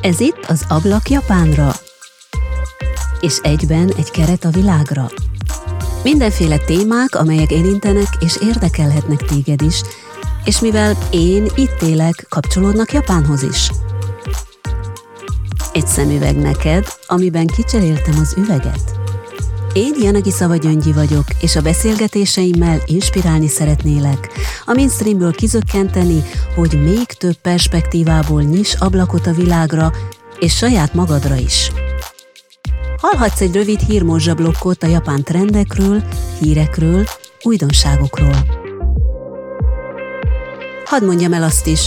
Ez itt az Ablak Japánra, és egyben egy keret a világra. Mindenféle témák, amelyek érintenek és érdekelhetnek téged is, és mivel én itt élek, kapcsolódnak Japánhoz is. Egy szemüveg neked, amiben kicseréltem az üveget. Én Janagi Szava Gyöngyi vagyok, és a beszélgetéseimmel inspirálni szeretnélek, a mainstreamből kizökkenteni, hogy még több perspektívából nyis ablakot a világra, és saját magadra is. Hallhatsz egy rövid hírmorzsa blokkot a japán trendekről, hírekről, újdonságokról. Hadd mondjam el azt is,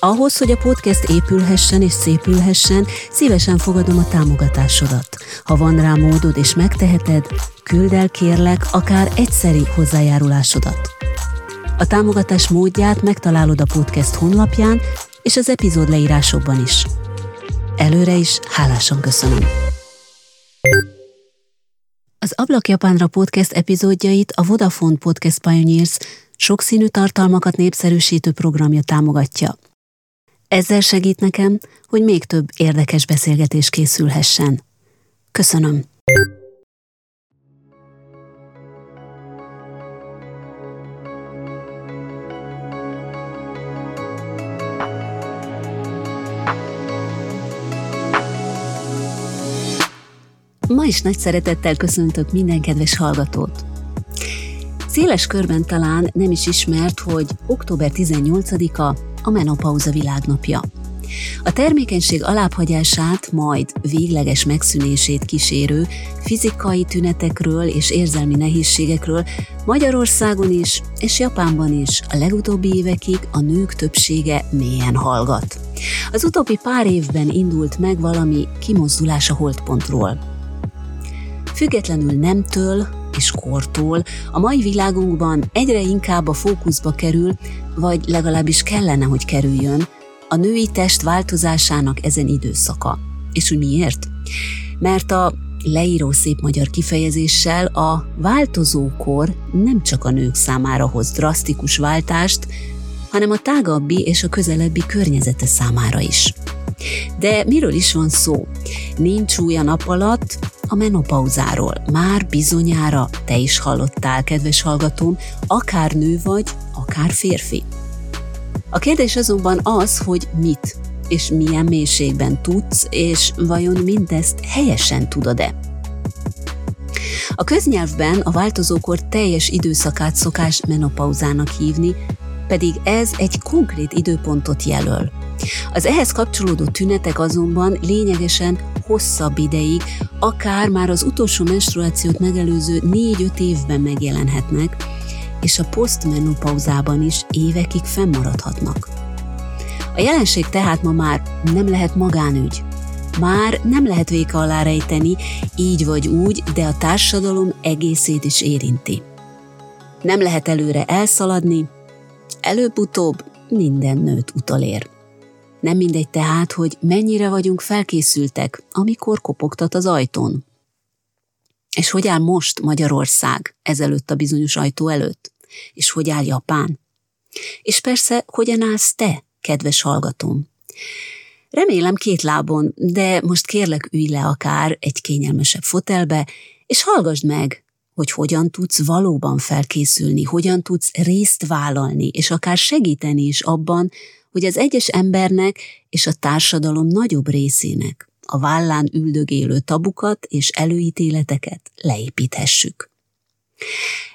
ahhoz, hogy a podcast épülhessen és szépülhessen, szívesen fogadom a támogatásodat. Ha van rá módod és megteheted, küld el kérlek akár egyszeri hozzájárulásodat. A támogatás módját megtalálod a podcast honlapján és az epizód leírásokban is. Előre is hálásan köszönöm. Az Ablak Japánra podcast epizódjait a Vodafone Podcast Pioneers sokszínű tartalmakat népszerűsítő programja támogatja. Ezzel segít nekem, hogy még több érdekes beszélgetés készülhessen. Köszönöm! Ma is nagy szeretettel köszöntök minden kedves hallgatót! Széles körben talán nem is ismert, hogy október 18-a a menopauza világnapja. A termékenység alábbhagyását, majd végleges megszűnését kísérő fizikai tünetekről és érzelmi nehézségekről Magyarországon is és Japánban is a legutóbbi évekig a nők többsége mélyen hallgat. Az utóbbi pár évben indult meg valami kimozdulás a holdpontról. Függetlenül nemtől, és kortól a mai világunkban egyre inkább a fókuszba kerül, vagy legalábbis kellene, hogy kerüljön, a női test változásának ezen időszaka. És hogy miért? Mert a leíró szép magyar kifejezéssel a változókor nem csak a nők számára hoz drasztikus váltást, hanem a tágabbi és a közelebbi környezete számára is. De miről is van szó? Nincs új a nap alatt, a menopauzáról. Már bizonyára te is hallottál, kedves hallgatóm, akár nő vagy, akár férfi. A kérdés azonban az, hogy mit és milyen mélységben tudsz, és vajon mindezt helyesen tudod-e? A köznyelvben a változókor teljes időszakát szokás menopauzának hívni, pedig ez egy konkrét időpontot jelöl. Az ehhez kapcsolódó tünetek azonban lényegesen hosszabb ideig, akár már az utolsó menstruációt megelőző 4-5 évben megjelenhetnek, és a posztmenopauzában is évekig fennmaradhatnak. A jelenség tehát ma már nem lehet magánügy, már nem lehet véka alá rejteni, így vagy úgy, de a társadalom egészét is érinti. Nem lehet előre elszaladni, előbb-utóbb minden nőt utolér. Nem mindegy tehát, hogy mennyire vagyunk felkészültek, amikor kopogtat az ajtón. És hogy áll most Magyarország ezelőtt a bizonyos ajtó előtt? És hogy áll Japán? És persze, hogyan állsz te, kedves hallgatóm? Remélem két lábon, de most kérlek ülj le akár egy kényelmesebb fotelbe, és hallgassd meg, hogy hogyan tudsz valóban felkészülni, hogyan tudsz részt vállalni, és akár segíteni is abban, hogy az egyes embernek és a társadalom nagyobb részének a vállán üldögélő tabukat és előítéleteket leépíthessük.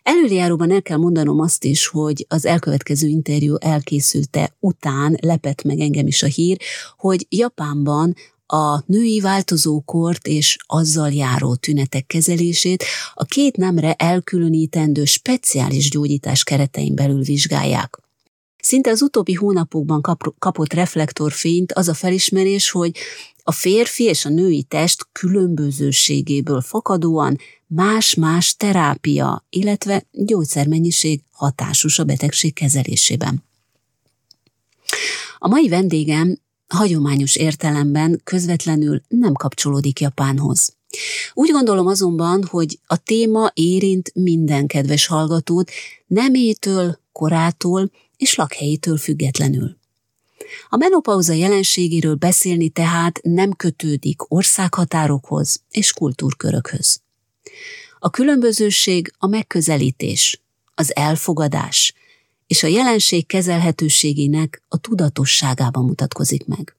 Előjáróban el kell mondanom azt is, hogy az elkövetkező interjú elkészülte után lepett meg engem is a hír, hogy Japánban a női változókort és azzal járó tünetek kezelését a két nemre elkülönítendő speciális gyógyítás keretein belül vizsgálják. Szinte az utóbbi hónapokban kap, kapott reflektorfényt az a felismerés, hogy a férfi és a női test különbözőségéből fakadóan más-más terápia, illetve gyógyszermennyiség hatásos a betegség kezelésében. A mai vendégem hagyományos értelemben közvetlenül nem kapcsolódik Japánhoz. Úgy gondolom azonban, hogy a téma érint minden kedves hallgatót, nemétől, korától és lakhelyétől függetlenül. A menopauza jelenségéről beszélni tehát nem kötődik országhatárokhoz és kultúrkörökhöz. A különbözőség a megközelítés, az elfogadás és a jelenség kezelhetőségének a tudatosságában mutatkozik meg.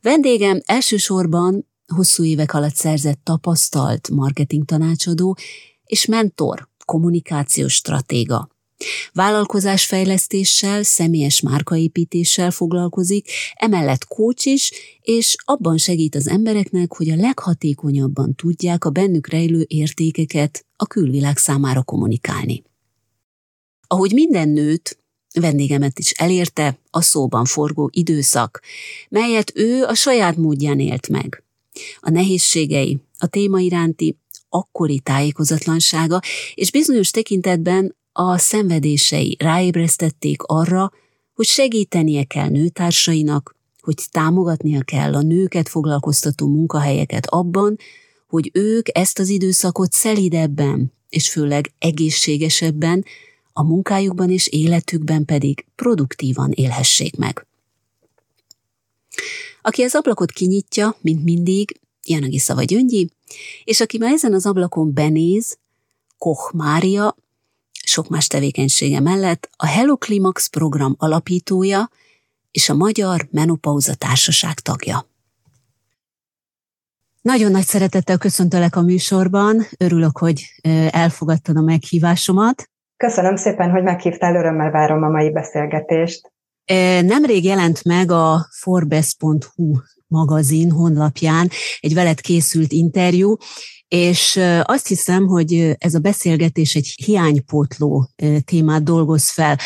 Vendégem elsősorban hosszú évek alatt szerzett tapasztalt marketing tanácsadó és mentor, kommunikációs stratéga. Vállalkozásfejlesztéssel, személyes márkaépítéssel foglalkozik, emellett coach is, és abban segít az embereknek, hogy a leghatékonyabban tudják a bennük rejlő értékeket a külvilág számára kommunikálni. Ahogy minden nőt, vendégemet is elérte a szóban forgó időszak, melyet ő a saját módján élt meg. A nehézségei, a téma iránti akkori tájékozatlansága, és bizonyos tekintetben a szenvedései ráébresztették arra, hogy segítenie kell nőtársainak, hogy támogatnia kell a nőket foglalkoztató munkahelyeket abban, hogy ők ezt az időszakot szelidebben és főleg egészségesebben, a munkájukban és életükben pedig produktívan élhessék meg. Aki az ablakot kinyitja, mint mindig, Janagi Szava Gyöngyi, és aki már ezen az ablakon benéz, Koch Mária, sok más tevékenysége mellett a Hello Climax program alapítója és a Magyar Menopauza Társaság tagja. Nagyon nagy szeretettel köszöntelek a műsorban, örülök, hogy elfogadtad a meghívásomat. Köszönöm szépen, hogy meghívtál, örömmel várom a mai beszélgetést. Nemrég jelent meg a Forbes.hu magazin honlapján egy veled készült interjú, és azt hiszem, hogy ez a beszélgetés egy hiánypótló témát dolgoz fel.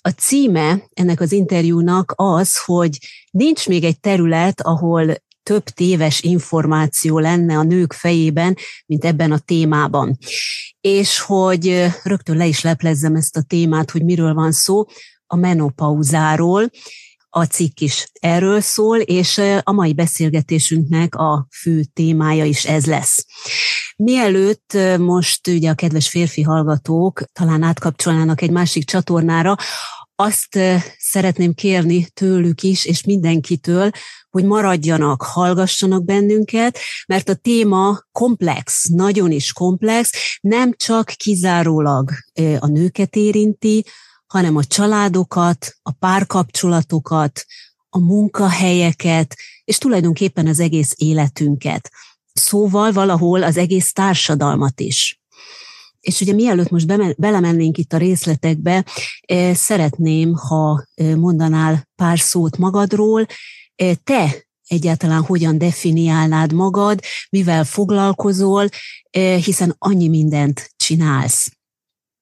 A címe ennek az interjúnak az, hogy nincs még egy terület, ahol több téves információ lenne a nők fejében, mint ebben a témában. És hogy rögtön le is leplezzem ezt a témát, hogy miről van szó, a menopauzáról, a cikk is erről szól, és a mai beszélgetésünknek a fő témája is ez lesz. Mielőtt most ugye a kedves férfi hallgatók talán átkapcsolnának egy másik csatornára, azt szeretném kérni tőlük is, és mindenkitől, hogy maradjanak, hallgassanak bennünket, mert a téma komplex, nagyon is komplex, nem csak kizárólag a nőket érinti, hanem a családokat, a párkapcsolatokat, a munkahelyeket, és tulajdonképpen az egész életünket. Szóval valahol az egész társadalmat is. És ugye mielőtt most belemennénk itt a részletekbe, szeretném, ha mondanál pár szót magadról. Te egyáltalán hogyan definiálnád magad, mivel foglalkozol, hiszen annyi mindent csinálsz.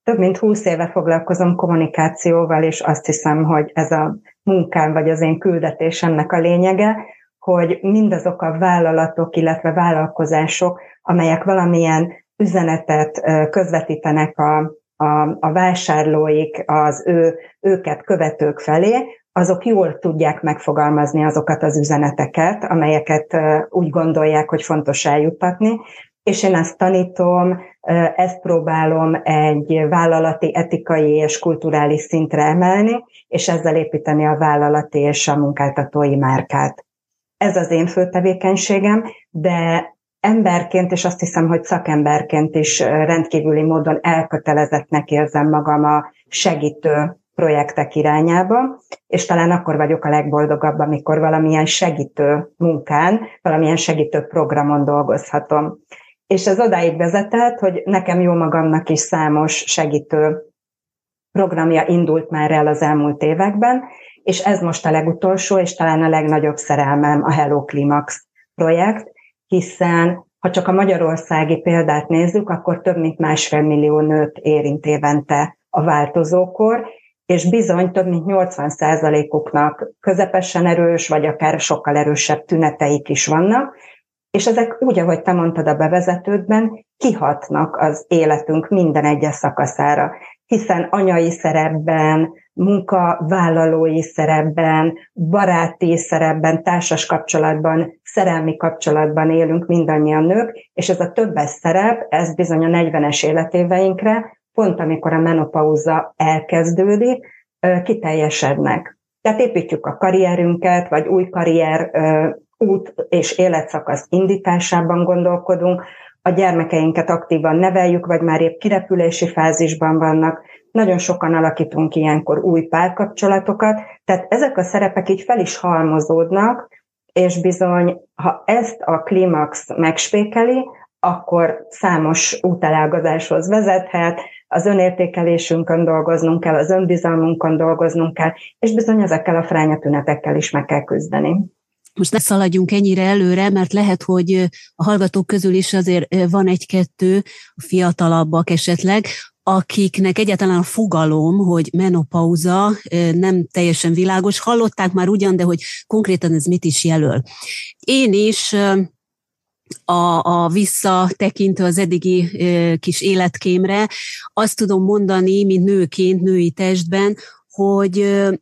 Több mint húsz éve foglalkozom kommunikációval, és azt hiszem, hogy ez a munkám vagy az én küldetésemnek a lényege, hogy mindazok a vállalatok, illetve vállalkozások, amelyek valamilyen üzenetet közvetítenek a, a, a vásárlóik, az ő, őket követők felé, azok jól tudják megfogalmazni azokat az üzeneteket, amelyeket úgy gondolják, hogy fontos eljuttatni, és én ezt tanítom, ezt próbálom egy vállalati, etikai és kulturális szintre emelni, és ezzel építeni a vállalati és a munkáltatói márkát. Ez az én fő tevékenységem, de emberként, és azt hiszem, hogy szakemberként is rendkívüli módon elkötelezettnek érzem magam a segítő projektek irányába, és talán akkor vagyok a legboldogabb, amikor valamilyen segítő munkán, valamilyen segítő programon dolgozhatom. És ez odáig vezetett, hogy nekem jó magamnak is számos segítő programja indult már el az elmúlt években, és ez most a legutolsó, és talán a legnagyobb szerelmem a Hello Climax projekt, hiszen ha csak a magyarországi példát nézzük, akkor több mint másfél millió nőt érint évente a változókor, és bizony több mint 80%-uknak közepesen erős, vagy akár sokkal erősebb tüneteik is vannak, és ezek úgy, ahogy te mondtad a bevezetődben, kihatnak az életünk minden egyes szakaszára, hiszen anyai szerepben, munkavállalói szerepben, baráti szerepben, társas kapcsolatban, szerelmi kapcsolatban élünk mindannyian nők, és ez a többes szerep, ez bizony a 40-es életéveinkre, pont amikor a menopauza elkezdődik, kiteljesednek. Tehát építjük a karrierünket, vagy új karrier út és életszakasz indításában gondolkodunk, a gyermekeinket aktívan neveljük, vagy már épp kirepülési fázisban vannak. Nagyon sokan alakítunk ilyenkor új párkapcsolatokat, tehát ezek a szerepek így fel is halmozódnak, és bizony, ha ezt a klímax megspékeli, akkor számos útelágazáshoz vezethet, az önértékelésünkön dolgoznunk kell, az önbizalmunkon dolgoznunk kell, és bizony ezekkel a frányatünetekkel is meg kell küzdeni. Most ne szaladjunk ennyire előre, mert lehet, hogy a hallgatók közül is azért van egy-kettő, fiatalabbak esetleg, akiknek egyáltalán a fogalom, hogy menopauza nem teljesen világos. Hallották már ugyan, de hogy konkrétan ez mit is jelöl. Én is a, a visszatekintő az eddigi kis életkémre, azt tudom mondani, mint nőként, női testben, hogy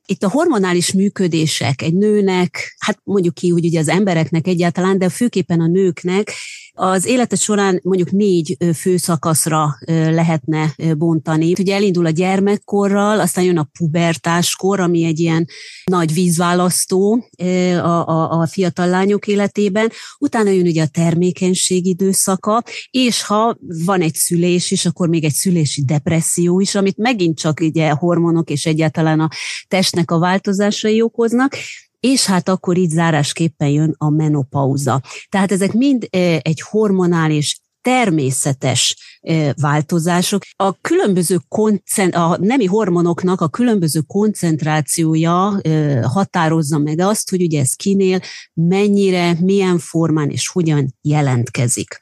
itt a hormonális működések egy nőnek, hát mondjuk ki úgy ugye az embereknek egyáltalán, de főképpen a nőknek az élete során mondjuk négy fő szakaszra lehetne bontani. Ugye elindul a gyermekkorral, aztán jön a pubertáskor, ami egy ilyen nagy vízválasztó a, a, a fiatal lányok életében, utána jön ugye a termékenység időszaka, és ha van egy szülés is, akkor még egy szülési depresszió is, amit megint csak ugye hormonok és egyáltalán a testnek a változásai okoznak, és hát akkor így zárásképpen jön a menopauza. Tehát ezek mind egy hormonális természetes változások. A különböző koncent, a nemi hormonoknak a különböző koncentrációja határozza meg azt, hogy ugye ez kinél mennyire, milyen formán és hogyan jelentkezik.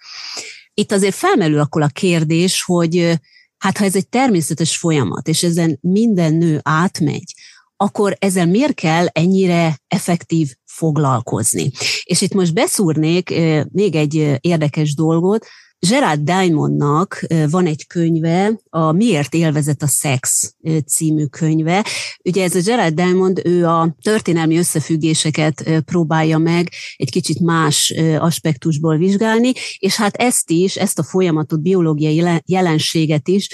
Itt azért felmerül akkor a kérdés, hogy hát ha ez egy természetes folyamat, és ezen minden nő átmegy, akkor ezzel miért kell ennyire effektív foglalkozni? És itt most beszúrnék még egy érdekes dolgot, Gerard Diamondnak van egy könyve, a Miért élvezet a szex című könyve. Ugye ez a Gerard Diamond, ő a történelmi összefüggéseket próbálja meg egy kicsit más aspektusból vizsgálni, és hát ezt is, ezt a folyamatot, biológiai jelenséget is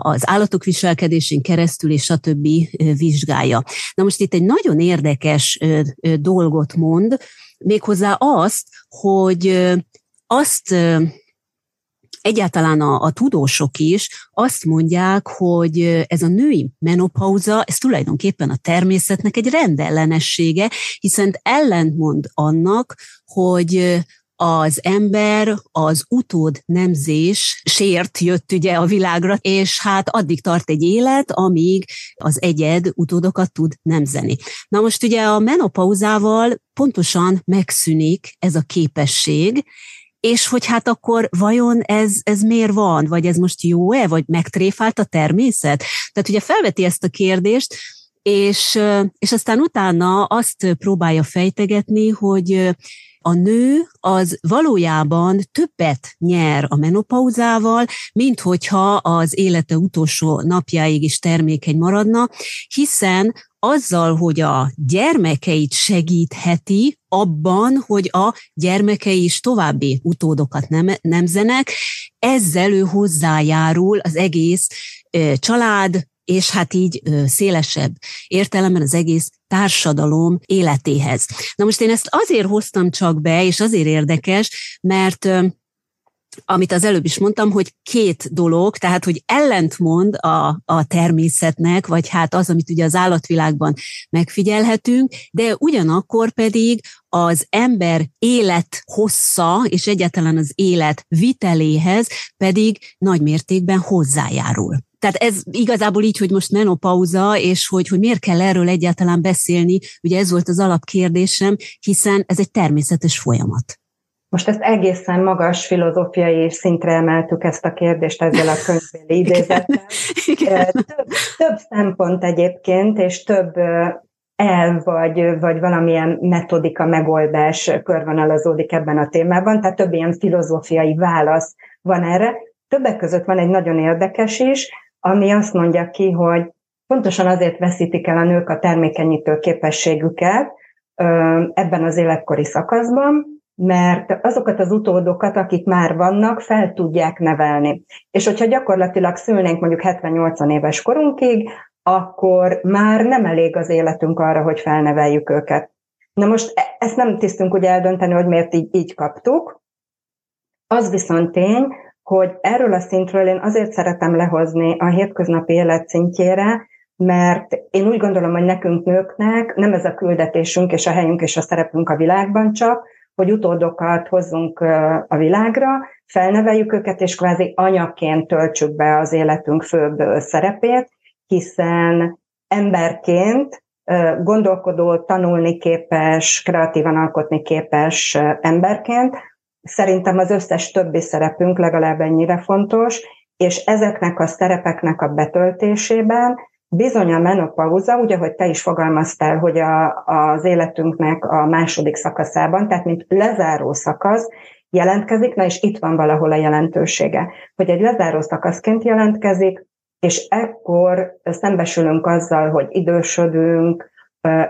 az állatok viselkedésén keresztül és a többi vizsgálja. Na most itt egy nagyon érdekes dolgot mond, méghozzá azt, hogy azt egyáltalán a, a tudósok is azt mondják, hogy ez a női menopauza, ez tulajdonképpen a természetnek egy rendellenessége, hiszen ellentmond annak, hogy az ember az utód nemzés sért jött ugye a világra, és hát addig tart egy élet, amíg az egyed utódokat tud nemzeni. Na most ugye a menopauzával pontosan megszűnik ez a képesség, és hogy hát akkor vajon ez, ez miért van, vagy ez most jó-e, vagy megtréfált a természet? Tehát ugye felveti ezt a kérdést, és, és aztán utána azt próbálja fejtegetni, hogy a nő az valójában többet nyer a menopauzával, mint hogyha az élete utolsó napjáig is termékeny maradna, hiszen azzal, hogy a gyermekeit segítheti abban, hogy a gyermekei is további utódokat nem, nemzenek, ezzel ő hozzájárul az egész család, és hát így szélesebb értelemben az egész társadalom életéhez. Na most én ezt azért hoztam csak be, és azért érdekes, mert amit az előbb is mondtam, hogy két dolog, tehát hogy ellentmond a, a természetnek, vagy hát az, amit ugye az állatvilágban megfigyelhetünk, de ugyanakkor pedig az ember élet hossza, és egyáltalán az élet viteléhez pedig nagy mértékben hozzájárul. Tehát ez igazából így, hogy most menopauza, és hogy, hogy miért kell erről egyáltalán beszélni, ugye ez volt az alapkérdésem, hiszen ez egy természetes folyamat. Most ezt egészen magas filozófiai szintre emeltük ezt a kérdést ezzel a könyvbéli idézettel. Több, több szempont egyébként, és több el vagy, vagy valamilyen metodika megoldás körvonalazódik ebben a témában, tehát több ilyen filozófiai válasz van erre. Többek között van egy nagyon érdekes is, ami azt mondja ki, hogy pontosan azért veszítik el a nők a termékenyítő képességüket ebben az életkori szakaszban, mert azokat az utódokat, akik már vannak, fel tudják nevelni. És hogyha gyakorlatilag szülnénk mondjuk 70-80 éves korunkig, akkor már nem elég az életünk arra, hogy felneveljük őket. Na most e- ezt nem tisztünk ugye eldönteni, hogy miért így, így kaptuk. Az viszont tény, hogy erről a szintről én azért szeretem lehozni a hétköznapi élet szintjére, mert én úgy gondolom, hogy nekünk nőknek nem ez a küldetésünk és a helyünk és a szerepünk a világban csak, hogy utódokat hozzunk a világra, felneveljük őket, és kvázi anyaként töltsük be az életünk főbb szerepét, hiszen emberként gondolkodó, tanulni képes, kreatívan alkotni képes emberként, szerintem az összes többi szerepünk legalább ennyire fontos, és ezeknek a szerepeknek a betöltésében bizony a menopauza, ugye, hogy te is fogalmaztál, hogy a, az életünknek a második szakaszában, tehát mint lezáró szakasz, jelentkezik, na és itt van valahol a jelentősége, hogy egy lezáró szakaszként jelentkezik, és ekkor szembesülünk azzal, hogy idősödünk,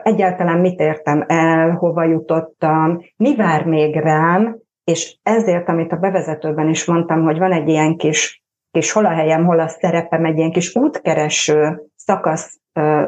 egyáltalán mit értem el, hova jutottam, mi vár még rám, és ezért, amit a bevezetőben is mondtam, hogy van egy ilyen kis, kis hol a helyem, hol a szerepem, egy ilyen kis útkereső szakasz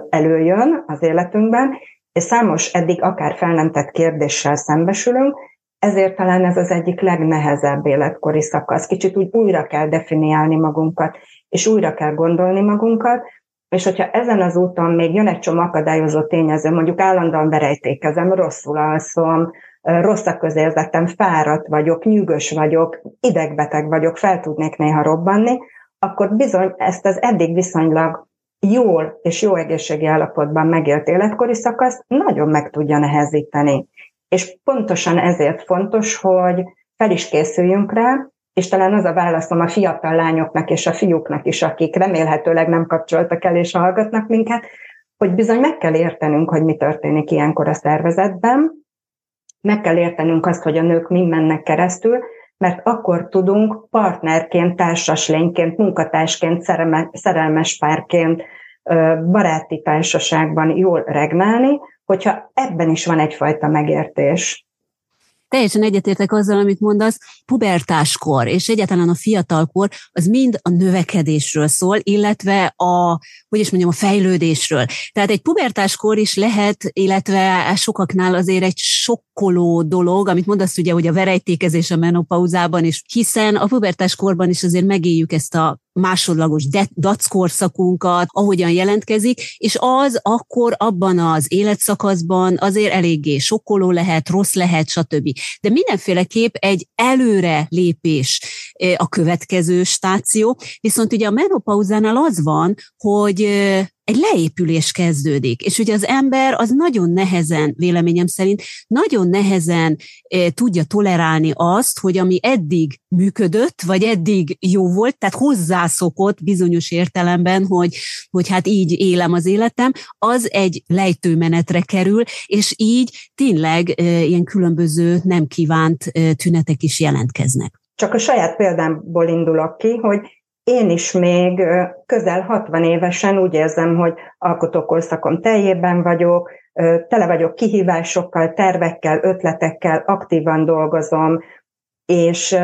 előjön az életünkben, és számos eddig akár fel nem tett kérdéssel szembesülünk, ezért talán ez az egyik legnehezebb életkori szakasz. Kicsit úgy újra kell definiálni magunkat, és újra kell gondolni magunkat, és hogyha ezen az úton még jön egy csomó akadályozó tényező, mondjuk állandóan verejtékezem, rosszul alszom, rossz a közérzetem, fáradt vagyok, nyűgös vagyok, idegbeteg vagyok, fel tudnék néha robbanni, akkor bizony ezt az eddig viszonylag jól és jó egészségi állapotban megélt életkori szakaszt nagyon meg tudja nehezíteni. És pontosan ezért fontos, hogy fel is készüljünk rá, és talán az a válaszom a fiatal lányoknak és a fiúknak is, akik remélhetőleg nem kapcsoltak el és hallgatnak minket, hogy bizony meg kell értenünk, hogy mi történik ilyenkor a szervezetben, meg kell értenünk azt, hogy a nők mi mennek keresztül, mert akkor tudunk partnerként, társas lényként, munkatársként, szerelmes párként, baráti társaságban jól regnálni, hogyha ebben is van egyfajta megértés teljesen egyetértek azzal, amit mondasz, pubertáskor és egyáltalán a fiatalkor az mind a növekedésről szól, illetve a, hogy is mondjam, a fejlődésről. Tehát egy pubertáskor is lehet, illetve sokaknál azért egy sokkoló dolog, amit mondasz ugye, hogy a verejtékezés a menopauzában is, hiszen a pubertáskorban is azért megéljük ezt a másodlagos dackorszakunkat, ahogyan jelentkezik, és az akkor abban az életszakaszban azért eléggé sokkoló lehet, rossz lehet, stb. De mindenféleképp egy előre lépés a következő stáció, viszont ugye a menopauzánál az van, hogy egy leépülés kezdődik. És ugye az ember az nagyon nehezen, véleményem szerint, nagyon nehezen e, tudja tolerálni azt, hogy ami eddig működött, vagy eddig jó volt, tehát hozzászokott bizonyos értelemben, hogy, hogy hát így élem az életem, az egy lejtőmenetre kerül, és így tényleg e, ilyen különböző nem kívánt e, tünetek is jelentkeznek. Csak a saját példámból indulok ki, hogy én is még közel 60 évesen úgy érzem, hogy alkotókorszakom teljében vagyok, tele vagyok kihívásokkal, tervekkel, ötletekkel, aktívan dolgozom, és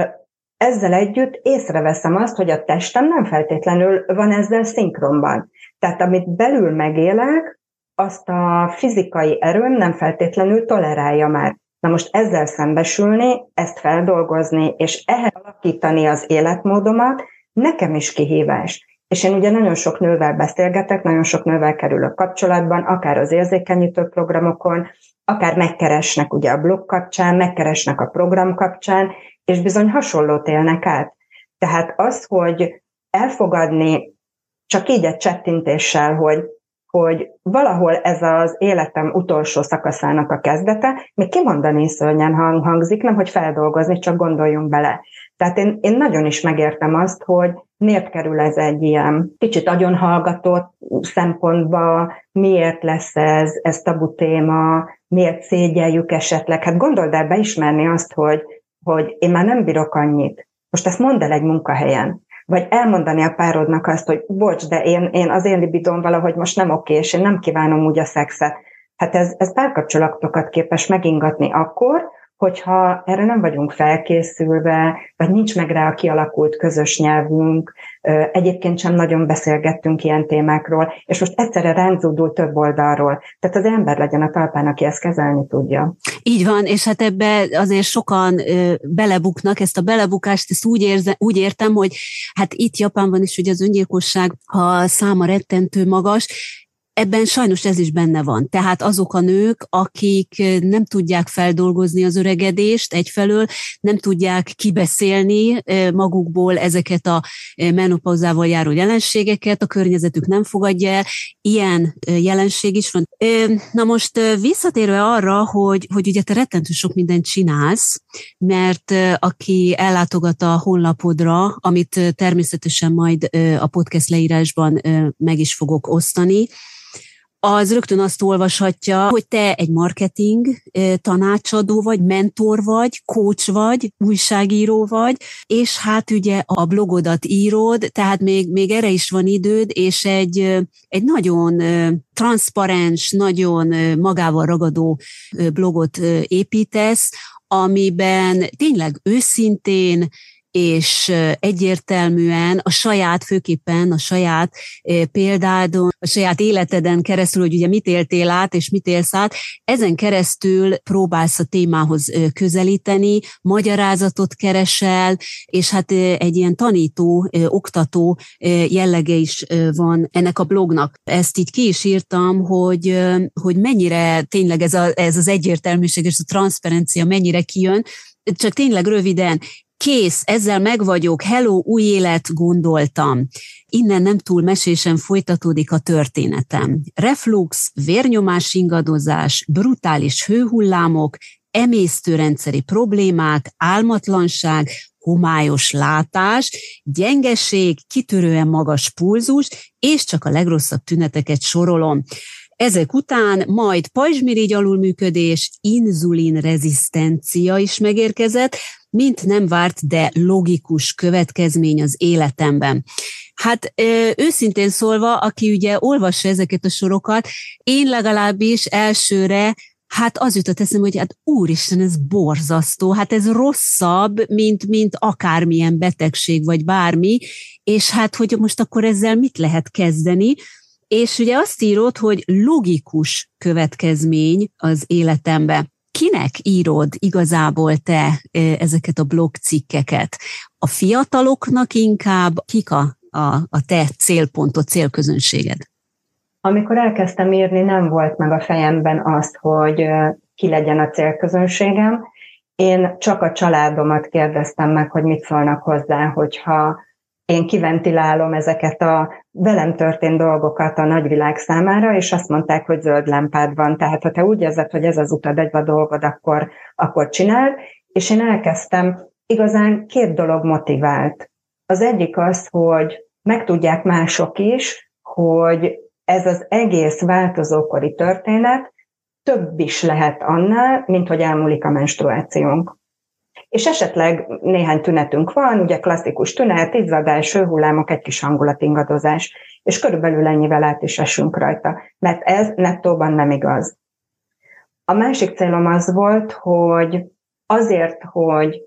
ezzel együtt észreveszem azt, hogy a testem nem feltétlenül van ezzel szinkronban. Tehát amit belül megélek, azt a fizikai erőm nem feltétlenül tolerálja már. Na most ezzel szembesülni, ezt feldolgozni, és ehhez alakítani az életmódomat, nekem is kihívás. És én ugye nagyon sok nővel beszélgetek, nagyon sok nővel kerülök kapcsolatban, akár az érzékenyítő programokon, akár megkeresnek ugye a blog kapcsán, megkeresnek a program kapcsán, és bizony hasonlót élnek át. Tehát az, hogy elfogadni csak így egy csettintéssel, hogy hogy valahol ez az életem utolsó szakaszának a kezdete, még kimondani szörnyen hang, hangzik, nem hogy feldolgozni, csak gondoljunk bele. Tehát én, én nagyon is megértem azt, hogy miért kerül ez egy ilyen kicsit hallgatott szempontba, miért lesz ez, ez tabu téma, miért szégyeljük esetleg. Hát gondold el beismerni azt, hogy, hogy én már nem bírok annyit. Most ezt mondd el egy munkahelyen vagy elmondani a párodnak azt, hogy bocs, de én, én az én libidom valahogy most nem oké, és én nem kívánom úgy a szexet. Hát ez, ez párkapcsolatokat képes megingatni akkor, hogyha erre nem vagyunk felkészülve, vagy nincs meg rá a kialakult közös nyelvünk, egyébként sem nagyon beszélgettünk ilyen témákról, és most egyszerre ránzódul több oldalról. Tehát az ember legyen a talpán, aki ezt kezelni tudja. Így van, és hát ebbe azért sokan belebuknak, ezt a belebukást, ezt úgy, érze, úgy értem, hogy hát itt Japánban is ugye az öngyilkosság a száma rettentő magas, ebben sajnos ez is benne van. Tehát azok a nők, akik nem tudják feldolgozni az öregedést egyfelől, nem tudják kibeszélni magukból ezeket a menopauzával járó jelenségeket, a környezetük nem fogadja el, ilyen jelenség is van. Na most visszatérve arra, hogy, hogy ugye te rettentő sok mindent csinálsz, mert aki ellátogat a honlapodra, amit természetesen majd a podcast leírásban meg is fogok osztani, az rögtön azt olvashatja, hogy te egy marketing tanácsadó vagy, mentor vagy, coach vagy, újságíró vagy, és hát ugye a blogodat írod, tehát még, még erre is van időd, és egy, egy nagyon transzparens, nagyon magával ragadó blogot építesz, amiben tényleg őszintén, és egyértelműen a saját, főképpen a saját példádon, a saját életeden keresztül, hogy ugye mit éltél át, és mit élsz át, ezen keresztül próbálsz a témához közelíteni, magyarázatot keresel, és hát egy ilyen tanító, oktató jellege is van ennek a blognak. Ezt így ki is írtam, hogy, hogy mennyire tényleg ez, a, ez az egyértelműség és a transzparencia mennyire kijön, csak tényleg röviden, kész, ezzel meg vagyok, hello, új élet, gondoltam. Innen nem túl mesésen folytatódik a történetem. Reflux, vérnyomás ingadozás, brutális hőhullámok, emésztőrendszeri problémák, álmatlanság, homályos látás, gyengeség, kitörően magas pulzus, és csak a legrosszabb tüneteket sorolom. Ezek után majd pajzsmirigy alulműködés, inzulin rezisztencia is megérkezett, mint nem várt, de logikus következmény az életemben. Hát őszintén szólva, aki ugye olvassa ezeket a sorokat, én legalábbis elsőre Hát az jutott eszembe, hogy hát úristen, ez borzasztó, hát ez rosszabb, mint, mint akármilyen betegség, vagy bármi, és hát, hogy most akkor ezzel mit lehet kezdeni, és ugye azt írod, hogy logikus következmény az életembe kinek írod igazából te ezeket a blogcikkeket? A fiataloknak inkább, kik a, a, a te célpontot, célközönséged? Amikor elkezdtem írni, nem volt meg a fejemben az, hogy ki legyen a célközönségem. Én csak a családomat kérdeztem meg, hogy mit szólnak hozzá, hogyha én kiventilálom ezeket a velem történt dolgokat a nagyvilág számára, és azt mondták, hogy zöld lámpád van. Tehát, ha te úgy érzed, hogy ez az utad, egy a dolgod, akkor, akkor csináld. És én elkezdtem, igazán két dolog motivált. Az egyik az, hogy megtudják mások is, hogy ez az egész változókori történet több is lehet annál, mint hogy elmúlik a menstruációnk és esetleg néhány tünetünk van, ugye klasszikus tünet, izzadás, hőhullámok, egy kis hangulatingadozás, és körülbelül ennyivel át is esünk rajta, mert ez nettóban nem igaz. A másik célom az volt, hogy azért, hogy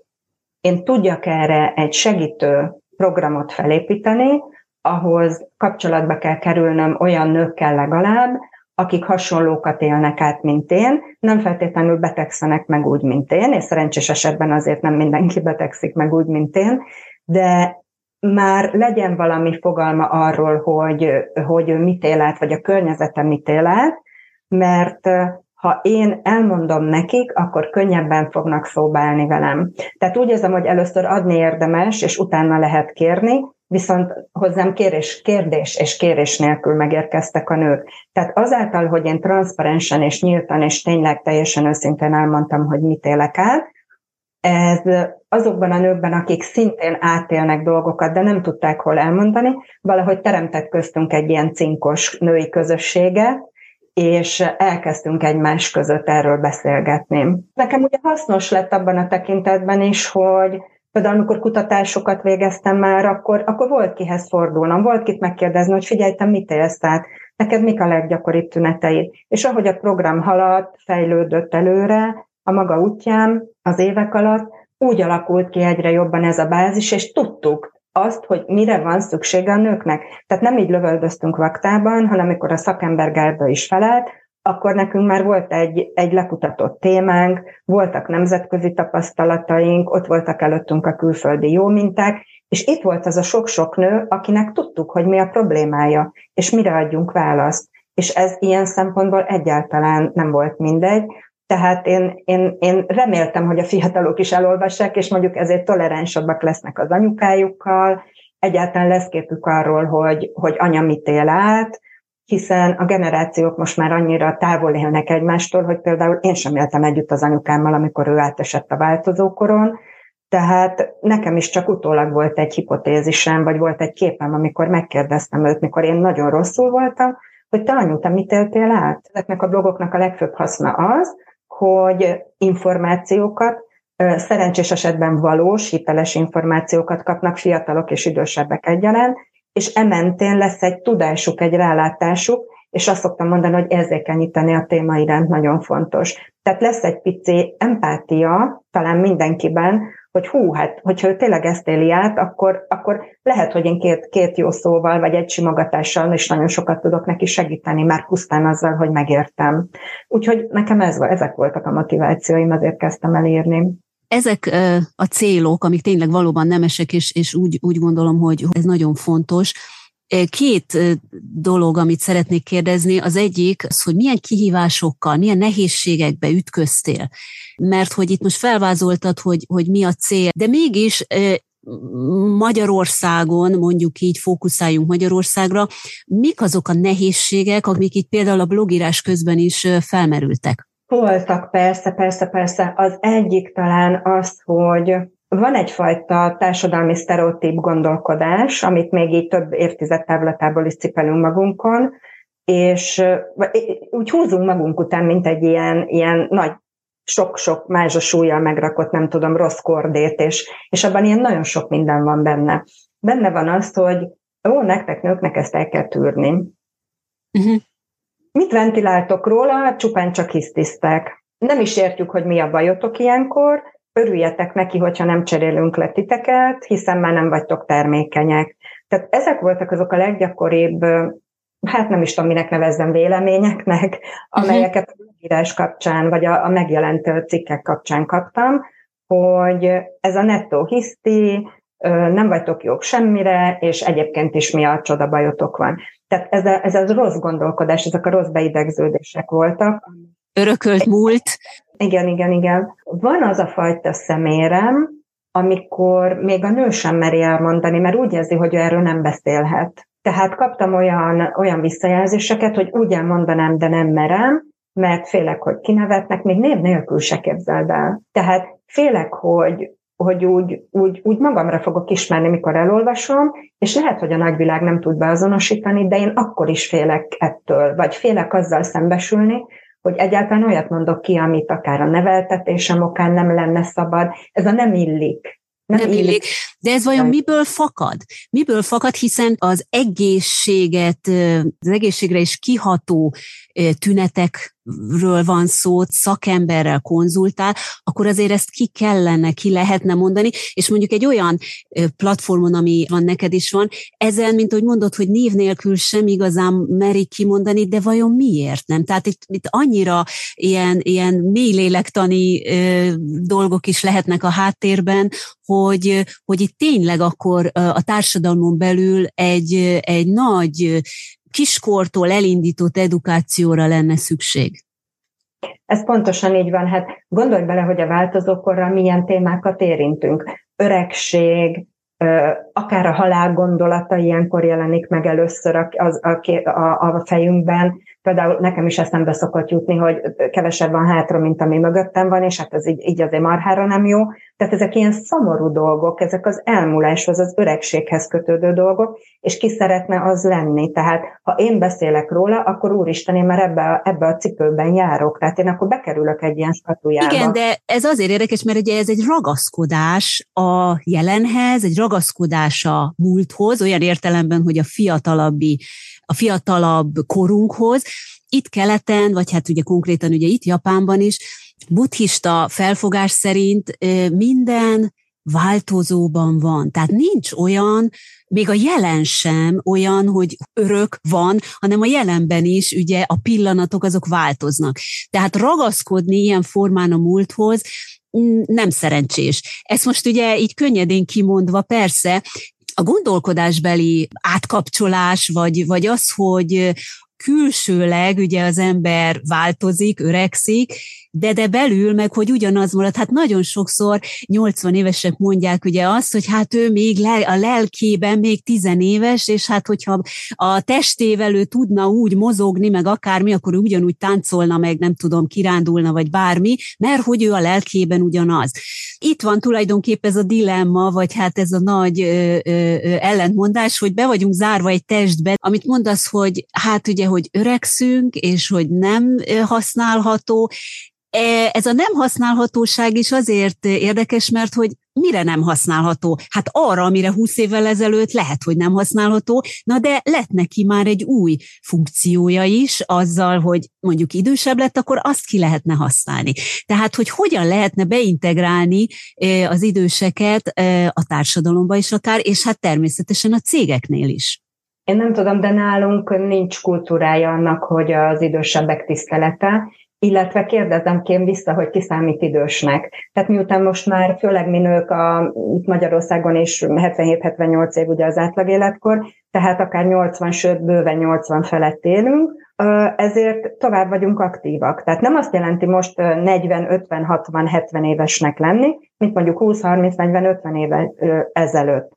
én tudjak erre egy segítő programot felépíteni, ahhoz kapcsolatba kell kerülnöm olyan nőkkel legalább, akik hasonlókat élnek át, mint én, nem feltétlenül betegszenek meg úgy, mint én, és szerencsés esetben azért nem mindenki betegszik meg úgy, mint én, de már legyen valami fogalma arról, hogy, hogy mit él át, vagy a környezete mit él át, mert ha én elmondom nekik, akkor könnyebben fognak szóba állni velem. Tehát úgy érzem, hogy először adni érdemes, és utána lehet kérni, viszont hozzám kérés, kérdés és kérés nélkül megérkeztek a nők. Tehát azáltal, hogy én transzparensen és nyíltan és tényleg teljesen őszintén elmondtam, hogy mit élek át, ez azokban a nőkben, akik szintén átélnek dolgokat, de nem tudták hol elmondani, valahogy teremtett köztünk egy ilyen cinkos női közösséget, és elkezdtünk egymás között erről beszélgetni. Nekem ugye hasznos lett abban a tekintetben is, hogy Például amikor kutatásokat végeztem már, akkor, akkor volt kihez fordulnom, volt kit megkérdezni, hogy figyelj, te mit élsz át, neked mik a leggyakoribb tüneteid. És ahogy a program haladt, fejlődött előre, a maga útján az évek alatt úgy alakult ki egyre jobban ez a bázis, és tudtuk azt, hogy mire van szüksége a nőknek. Tehát nem így lövöldöztünk vaktában, hanem amikor a szakembergárda is felelt, akkor nekünk már volt egy, egy lekutatott témánk, voltak nemzetközi tapasztalataink, ott voltak előttünk a külföldi jó minták, és itt volt az a sok-sok nő, akinek tudtuk, hogy mi a problémája, és mire adjunk választ. És ez ilyen szempontból egyáltalán nem volt mindegy. Tehát én, én, én reméltem, hogy a fiatalok is elolvassák, és mondjuk ezért toleránsabbak lesznek az anyukájukkal, egyáltalán lesz képük arról, hogy, hogy anya mit él át, hiszen a generációk most már annyira távol élnek egymástól, hogy például én sem éltem együtt az anyukámmal, amikor ő átesett a változókoron, tehát nekem is csak utólag volt egy hipotézisem, vagy volt egy képem, amikor megkérdeztem őt, mikor én nagyon rosszul voltam, hogy te anyu, te mit éltél át? Ezeknek a blogoknak a legfőbb haszna az, hogy információkat, szerencsés esetben valós, hiteles információkat kapnak fiatalok és idősebbek egyaránt, és ementén lesz egy tudásuk, egy rálátásuk, és azt szoktam mondani, hogy érzékenyíteni a téma iránt nagyon fontos. Tehát lesz egy pici empátia talán mindenkiben, hogy hú, hát, hogyha ő tényleg ezt éli át, akkor, akkor lehet, hogy én két, két jó szóval, vagy egy simogatással is nagyon sokat tudok neki segíteni, már pusztán azzal, hogy megértem. Úgyhogy nekem ez, ezek voltak a motivációim, azért kezdtem el írni ezek a célok, amik tényleg valóban nemesek, és, és úgy, úgy gondolom, hogy ez nagyon fontos. Két dolog, amit szeretnék kérdezni, az egyik az, hogy milyen kihívásokkal, milyen nehézségekbe ütköztél. Mert hogy itt most felvázoltad, hogy, hogy mi a cél, de mégis Magyarországon, mondjuk így fókuszáljunk Magyarországra, mik azok a nehézségek, amik itt például a blogírás közben is felmerültek? Voltak, persze, persze, persze. Az egyik talán az, hogy van egyfajta társadalmi sztereotíp gondolkodás, amit még így több évtized távlatából is cipelünk magunkon, és úgy húzunk magunk után, mint egy ilyen, ilyen nagy sok-sok mázsa súlyjal megrakott, nem tudom, rossz kordét, és, és abban ilyen nagyon sok minden van benne. Benne van az, hogy ó, nektek nőknek ezt el kell tűrni. Uh-huh. Mit ventiláltok róla? Hát csupán csak hisztisztek. Nem is értjük, hogy mi a bajotok ilyenkor, örüljetek neki, hogyha nem cserélünk le titeket, hiszen már nem vagytok termékenyek. Tehát ezek voltak azok a leggyakoribb, hát nem is tudom, minek nevezzem véleményeknek, mhm. amelyeket a írás kapcsán, vagy a, a megjelent cikkek kapcsán kaptam, hogy ez a nettó hiszti, nem vagytok jók semmire, és egyébként is mi a csoda bajotok van. Tehát ez a, ez a rossz gondolkodás, ezek a rossz beidegződések voltak. Örökölt múlt. Igen, igen, igen. Van az a fajta szemérem, amikor még a nő sem meri elmondani, mert úgy érzi, hogy ő erről nem beszélhet. Tehát kaptam olyan, olyan visszajelzéseket, hogy úgy elmondanám, de nem merem, mert félek, hogy kinevetnek, még név nélkül se képzeld el. Tehát félek, hogy hogy úgy, úgy, úgy magamra fogok ismerni, mikor elolvasom, és lehet, hogy a nagyvilág nem tud beazonosítani, de én akkor is félek ettől, vagy félek azzal szembesülni, hogy egyáltalán olyat mondok ki, amit akár a neveltetésem okán nem lenne szabad. Ez a nem illik. Nem, nem illik. illik. De ez vajon miből fakad? Miből fakad, hiszen az egészséget, az egészségre is kiható tünetekről van szó, szakemberrel konzultál, akkor azért ezt ki kellene, ki lehetne mondani, és mondjuk egy olyan platformon, ami van neked is van, ezen, mint ahogy mondod, hogy név nélkül sem igazán merik kimondani, de vajon miért nem? Tehát itt, itt annyira ilyen, ilyen mély lélektani ö, dolgok is lehetnek a háttérben, hogy, hogy itt tényleg akkor a társadalmon belül egy, egy nagy kiskortól elindított edukációra lenne szükség. Ez pontosan így van. Hát gondolj bele, hogy a változókorral milyen témákat érintünk. Öregség, akár a halál gondolata ilyenkor jelenik meg először a, a, a, a fejünkben, Például nekem is eszembe szokott jutni, hogy kevesebb van hátra, mint ami mögöttem van, és hát ez így, így azért marhára nem jó. Tehát ezek ilyen szomorú dolgok, ezek az elmúláshoz, az öregséghez kötődő dolgok, és ki szeretne az lenni. Tehát ha én beszélek róla, akkor úristen, én már ebbe a, ebbe a cipőben járok, tehát én akkor bekerülök egy ilyen statujába. Igen, de ez azért érdekes, mert ugye ez egy ragaszkodás a jelenhez, egy ragaszkodás a múlthoz, olyan értelemben, hogy a fiatalabbi a fiatalabb korunkhoz. Itt keleten, vagy hát ugye konkrétan ugye itt Japánban is, buddhista felfogás szerint minden változóban van. Tehát nincs olyan, még a jelen sem olyan, hogy örök van, hanem a jelenben is ugye a pillanatok azok változnak. Tehát ragaszkodni ilyen formán a múlthoz, mm, nem szerencsés. Ezt most ugye így könnyedén kimondva, persze, a gondolkodásbeli átkapcsolás, vagy, vagy az, hogy külsőleg ugye az ember változik, öregszik, de de belül meg, hogy ugyanaz marad. Hát nagyon sokszor 80 évesek mondják ugye azt, hogy hát ő még le, a lelkében még tizenéves, és hát hogyha a testével ő tudna úgy mozogni, meg akármi, akkor ő ugyanúgy táncolna, meg nem tudom, kirándulna, vagy bármi, mert hogy ő a lelkében ugyanaz. Itt van tulajdonképpen ez a dilemma, vagy hát ez a nagy ö, ö, ellentmondás, hogy be vagyunk zárva egy testbe, amit mondasz, hogy hát ugye, hogy öregszünk, és hogy nem használható, ez a nem használhatóság is azért érdekes, mert hogy mire nem használható? Hát arra, amire 20 évvel ezelőtt lehet, hogy nem használható, na de lett neki már egy új funkciója is, azzal, hogy mondjuk idősebb lett, akkor azt ki lehetne használni. Tehát, hogy hogyan lehetne beintegrálni e, az időseket e, a társadalomba is akár, és hát természetesen a cégeknél is. Én nem tudom, de nálunk nincs kultúrája annak, hogy az idősebbek tisztelete, illetve kérdezem kém vissza, hogy ki számít idősnek. Tehát miután most már főleg mi nők a, itt Magyarországon is 77-78 év ugye az átlag életkor, tehát akár 80, sőt bőven 80 felett élünk, ezért tovább vagyunk aktívak. Tehát nem azt jelenti most 40, 50, 60, 70 évesnek lenni, mint mondjuk 20, 30, 40, 50 éve ezelőtt.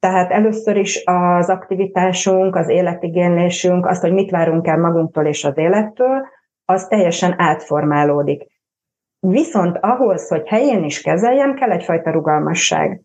Tehát először is az aktivitásunk, az életigénylésünk, azt, hogy mit várunk el magunktól és az élettől, az teljesen átformálódik. Viszont ahhoz, hogy helyén is kezeljem, kell egyfajta rugalmasság.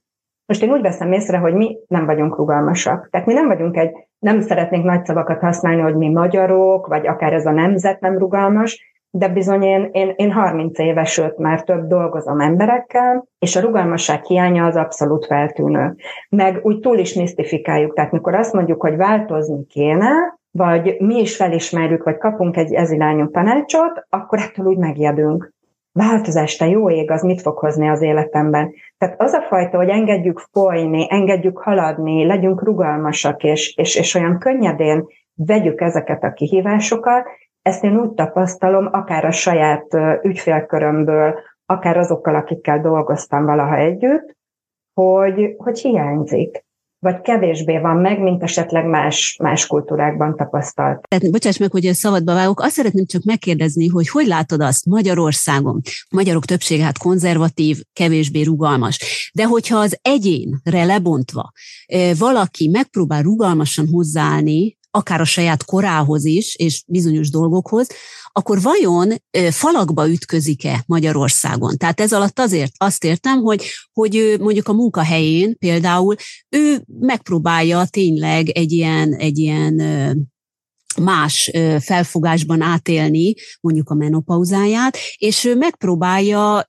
Most én úgy veszem észre, hogy mi nem vagyunk rugalmasak. Tehát mi nem vagyunk egy, nem szeretnénk nagy szavakat használni, hogy mi magyarok, vagy akár ez a nemzet nem rugalmas, de bizony én, én, én 30 éves, sőt már több dolgozom emberekkel, és a rugalmasság hiánya az abszolút feltűnő. Meg úgy túl is misztifikáljuk, tehát mikor azt mondjuk, hogy változni kéne, vagy mi is felismerjük, vagy kapunk egy ezirányú tanácsot, akkor ettől úgy megjedünk. Változás, te jó ég, az mit fog hozni az életemben? Tehát az a fajta, hogy engedjük folyni, engedjük haladni, legyünk rugalmasak, és, és, és olyan könnyedén vegyük ezeket a kihívásokat, ezt én úgy tapasztalom, akár a saját ügyfélkörömből, akár azokkal, akikkel dolgoztam valaha együtt, hogy, hogy hiányzik vagy kevésbé van meg, mint esetleg más, más kultúrákban tapasztalt. Tehát, bocsáss meg, hogy szabadba vágok, azt szeretném csak megkérdezni, hogy hogy látod azt Magyarországon? Magyarok többsége hát konzervatív, kevésbé rugalmas. De hogyha az egyénre lebontva valaki megpróbál rugalmasan hozzáállni akár a saját korához is, és bizonyos dolgokhoz, akkor vajon falakba ütközik-e Magyarországon? Tehát ez alatt azért azt értem, hogy, hogy mondjuk a munkahelyén például ő megpróbálja tényleg egy ilyen, egy ilyen más felfogásban átélni mondjuk a menopauzáját, és ő megpróbálja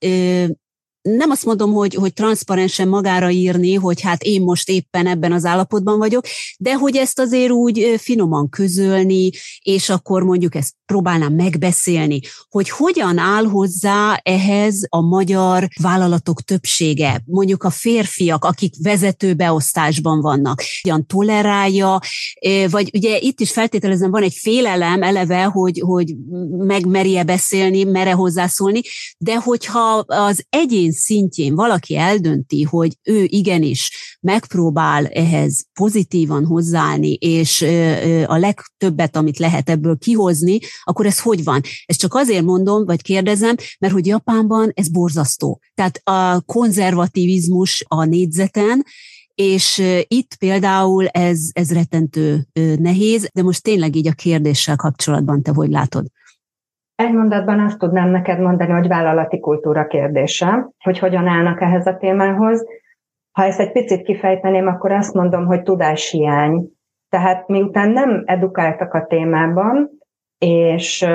nem azt mondom, hogy, hogy transzparensen magára írni, hogy hát én most éppen ebben az állapotban vagyok, de hogy ezt azért úgy finoman közölni, és akkor mondjuk ezt próbálnám megbeszélni, hogy hogyan áll hozzá ehhez a magyar vállalatok többsége, mondjuk a férfiak, akik vezető beosztásban vannak, hogyan tolerálja, vagy ugye itt is feltételezem van egy félelem eleve, hogy, hogy megmerje beszélni, mere hozzászólni, de hogyha az egyén szintjén valaki eldönti, hogy ő igenis megpróbál ehhez pozitívan hozzáállni, és a legtöbbet, amit lehet ebből kihozni, akkor ez hogy van? Ezt csak azért mondom, vagy kérdezem, mert hogy Japánban ez borzasztó. Tehát a konzervativizmus a négyzeten, és itt például ez, ez rettentő nehéz, de most tényleg így a kérdéssel kapcsolatban te hogy látod? Egy mondatban azt tudnám neked mondani, hogy vállalati kultúra kérdése, hogy hogyan állnak ehhez a témához. Ha ezt egy picit kifejteném, akkor azt mondom, hogy tudáshiány. Tehát miután nem edukáltak a témában, és,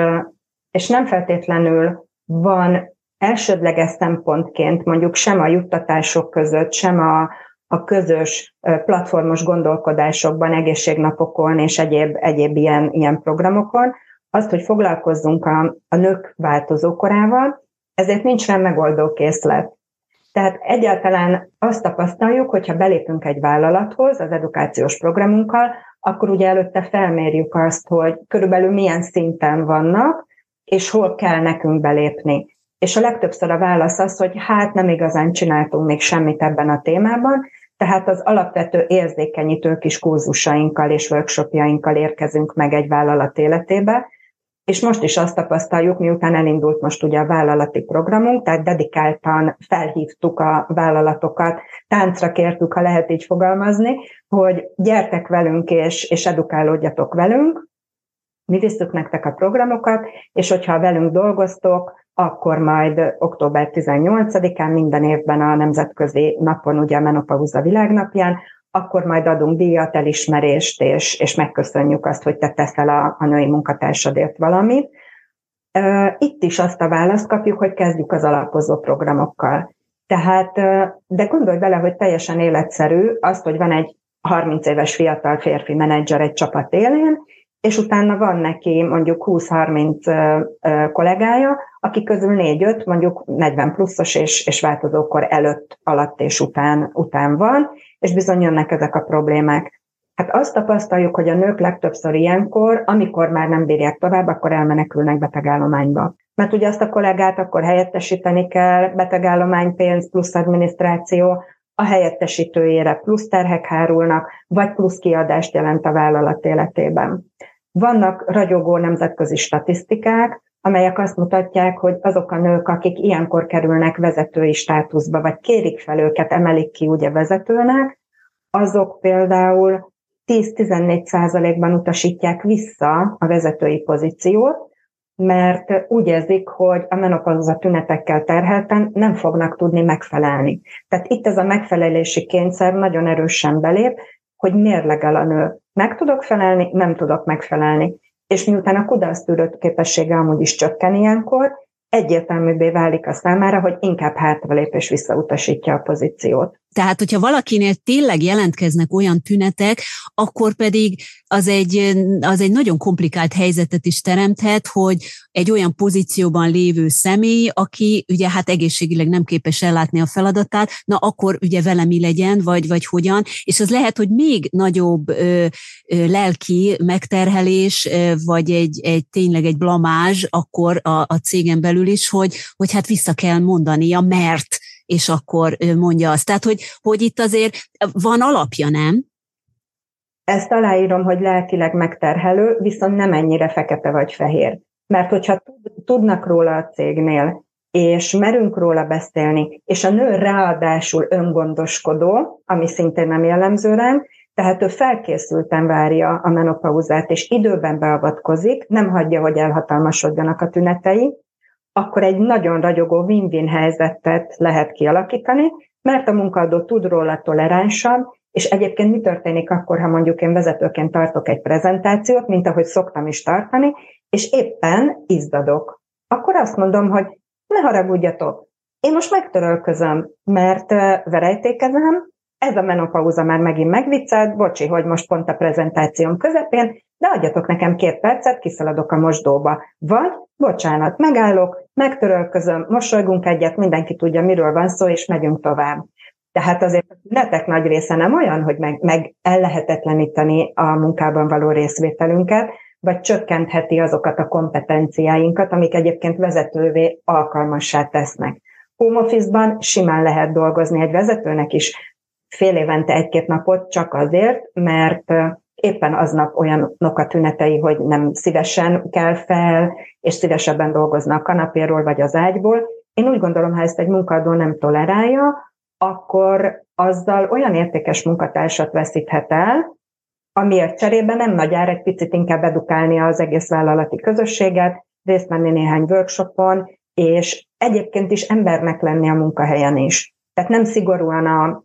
és nem feltétlenül van elsődleges szempontként mondjuk sem a juttatások között, sem a, a közös platformos gondolkodásokban, egészségnapokon és egyéb, egyéb ilyen, ilyen programokon, azt, hogy foglalkozzunk a, a nők változókorával, ezért nincs rá megoldó készlet. Tehát egyáltalán azt tapasztaljuk, hogyha belépünk egy vállalathoz az edukációs programunkkal, akkor ugye előtte felmérjük azt, hogy körülbelül milyen szinten vannak, és hol kell nekünk belépni. És a legtöbbször a válasz az, hogy hát nem igazán csináltunk még semmit ebben a témában, tehát az alapvető érzékenyítő kis kurzusainkkal és workshopjainkkal érkezünk meg egy vállalat életébe, és most is azt tapasztaljuk, miután elindult most ugye a vállalati programunk, tehát dedikáltan felhívtuk a vállalatokat, táncra kértük, ha lehet így fogalmazni, hogy gyertek velünk és, és edukálódjatok velünk, mi visszük nektek a programokat, és hogyha velünk dolgoztok, akkor majd október 18-án minden évben a nemzetközi napon, ugye a Menopauza világnapján, akkor majd adunk díjat, elismerést, és, és megköszönjük azt, hogy te teszel a, a női munkatársadért valamit. Itt is azt a választ kapjuk, hogy kezdjük az alapozó programokkal. Tehát, de gondolj bele, hogy teljesen életszerű azt, hogy van egy 30 éves fiatal férfi menedzser egy csapat élén, és utána van neki mondjuk 20-30 kollégája, aki közül 4-5 mondjuk 40 pluszos és, és változókor előtt, alatt és után, után van, és bizony jönnek ezek a problémák. Hát azt tapasztaljuk, hogy a nők legtöbbször ilyenkor, amikor már nem bírják tovább, akkor elmenekülnek betegállományba. Mert ugye azt a kollégát akkor helyettesíteni kell, betegállománypénz plusz adminisztráció, a helyettesítőjére plusz terhek hárulnak, vagy plusz kiadást jelent a vállalat életében. Vannak ragyogó nemzetközi statisztikák, amelyek azt mutatják, hogy azok a nők, akik ilyenkor kerülnek vezetői státuszba, vagy kérik fel őket, emelik ki ugye vezetőnek, azok például 10-14 százalékban utasítják vissza a vezetői pozíciót, mert úgy érzik, hogy a menopauza tünetekkel terhelten nem fognak tudni megfelelni. Tehát itt ez a megfelelési kényszer nagyon erősen belép, hogy mérlegel a nő. Meg tudok felelni, nem tudok megfelelni. És miután a kudarctűrő képessége amúgy is csökken ilyenkor, egyértelműbbé válik a számára, hogy inkább hátralép és visszautasítja a pozíciót. Tehát, hogyha valakinél tényleg jelentkeznek olyan tünetek, akkor pedig az egy, az egy nagyon komplikált helyzetet is teremthet, hogy egy olyan pozícióban lévő személy, aki ugye hát egészségileg nem képes ellátni a feladatát, na akkor ugye vele mi legyen, vagy, vagy hogyan, és az lehet, hogy még nagyobb ö, ö, lelki megterhelés, ö, vagy egy, egy tényleg egy blamázs akkor a, a cégen belül is, hogy, hogy hát vissza kell mondania, mert és akkor mondja azt. Tehát, hogy, hogy itt azért van alapja, nem? Ezt aláírom, hogy lelkileg megterhelő, viszont nem ennyire fekete vagy fehér. Mert hogyha tudnak róla a cégnél, és merünk róla beszélni, és a nő ráadásul öngondoskodó, ami szintén nem jellemző rám, tehát ő felkészülten várja a menopauzát, és időben beavatkozik, nem hagyja, hogy elhatalmasodjanak a tünetei, akkor egy nagyon ragyogó win-win helyzetet lehet kialakítani, mert a munkaadó tud róla toleránsabb, és egyébként mi történik akkor, ha mondjuk én vezetőként tartok egy prezentációt, mint ahogy szoktam is tartani, és éppen izdadok. Akkor azt mondom, hogy ne haragudjatok, én most megtörölközöm, mert verejtékezem, ez a menopauza már megint megviccelt, bocsi, hogy most pont a prezentációm közepén, de adjatok nekem két percet, kiszaladok a mosdóba. Vagy, bocsánat, megállok, megtörölközöm, mosolygunk egyet, mindenki tudja, miről van szó, és megyünk tovább. Tehát azért a netek nagy része nem olyan, hogy meg, meg ellehetetleníteni a munkában való részvételünket, vagy csökkentheti azokat a kompetenciáinkat, amik egyébként vezetővé alkalmassá tesznek. Home office-ban simán lehet dolgozni egy vezetőnek is fél évente egy-két napot csak azért, mert éppen aznap olyanok a tünetei, hogy nem szívesen kell fel, és szívesebben dolgoznak a kanapéról vagy az ágyból. Én úgy gondolom, ha ezt egy munkadó nem tolerálja, akkor azzal olyan értékes munkatársat veszíthet el, amiért cserébe nem nagy ár egy picit inkább edukálni az egész vállalati közösséget, részt venni néhány workshopon, és egyébként is embernek lenni a munkahelyen is. Tehát nem szigorúan a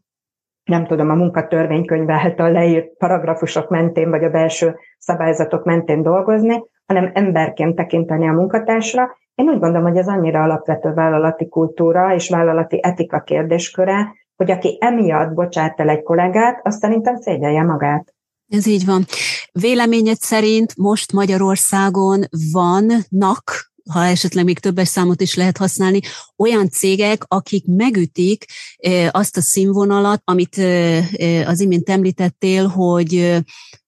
nem tudom, a munkatörvénykönyv által leírt paragrafusok mentén, vagy a belső szabályzatok mentén dolgozni, hanem emberként tekinteni a munkatársra. Én úgy gondolom, hogy ez annyira alapvető vállalati kultúra és vállalati etika kérdésköre, hogy aki emiatt bocsát el egy kollégát, azt szerintem szégyelje magát. Ez így van. Véleményed szerint most Magyarországon vannak ha esetleg még többes számot is lehet használni, olyan cégek, akik megütik azt a színvonalat, amit az imént említettél, hogy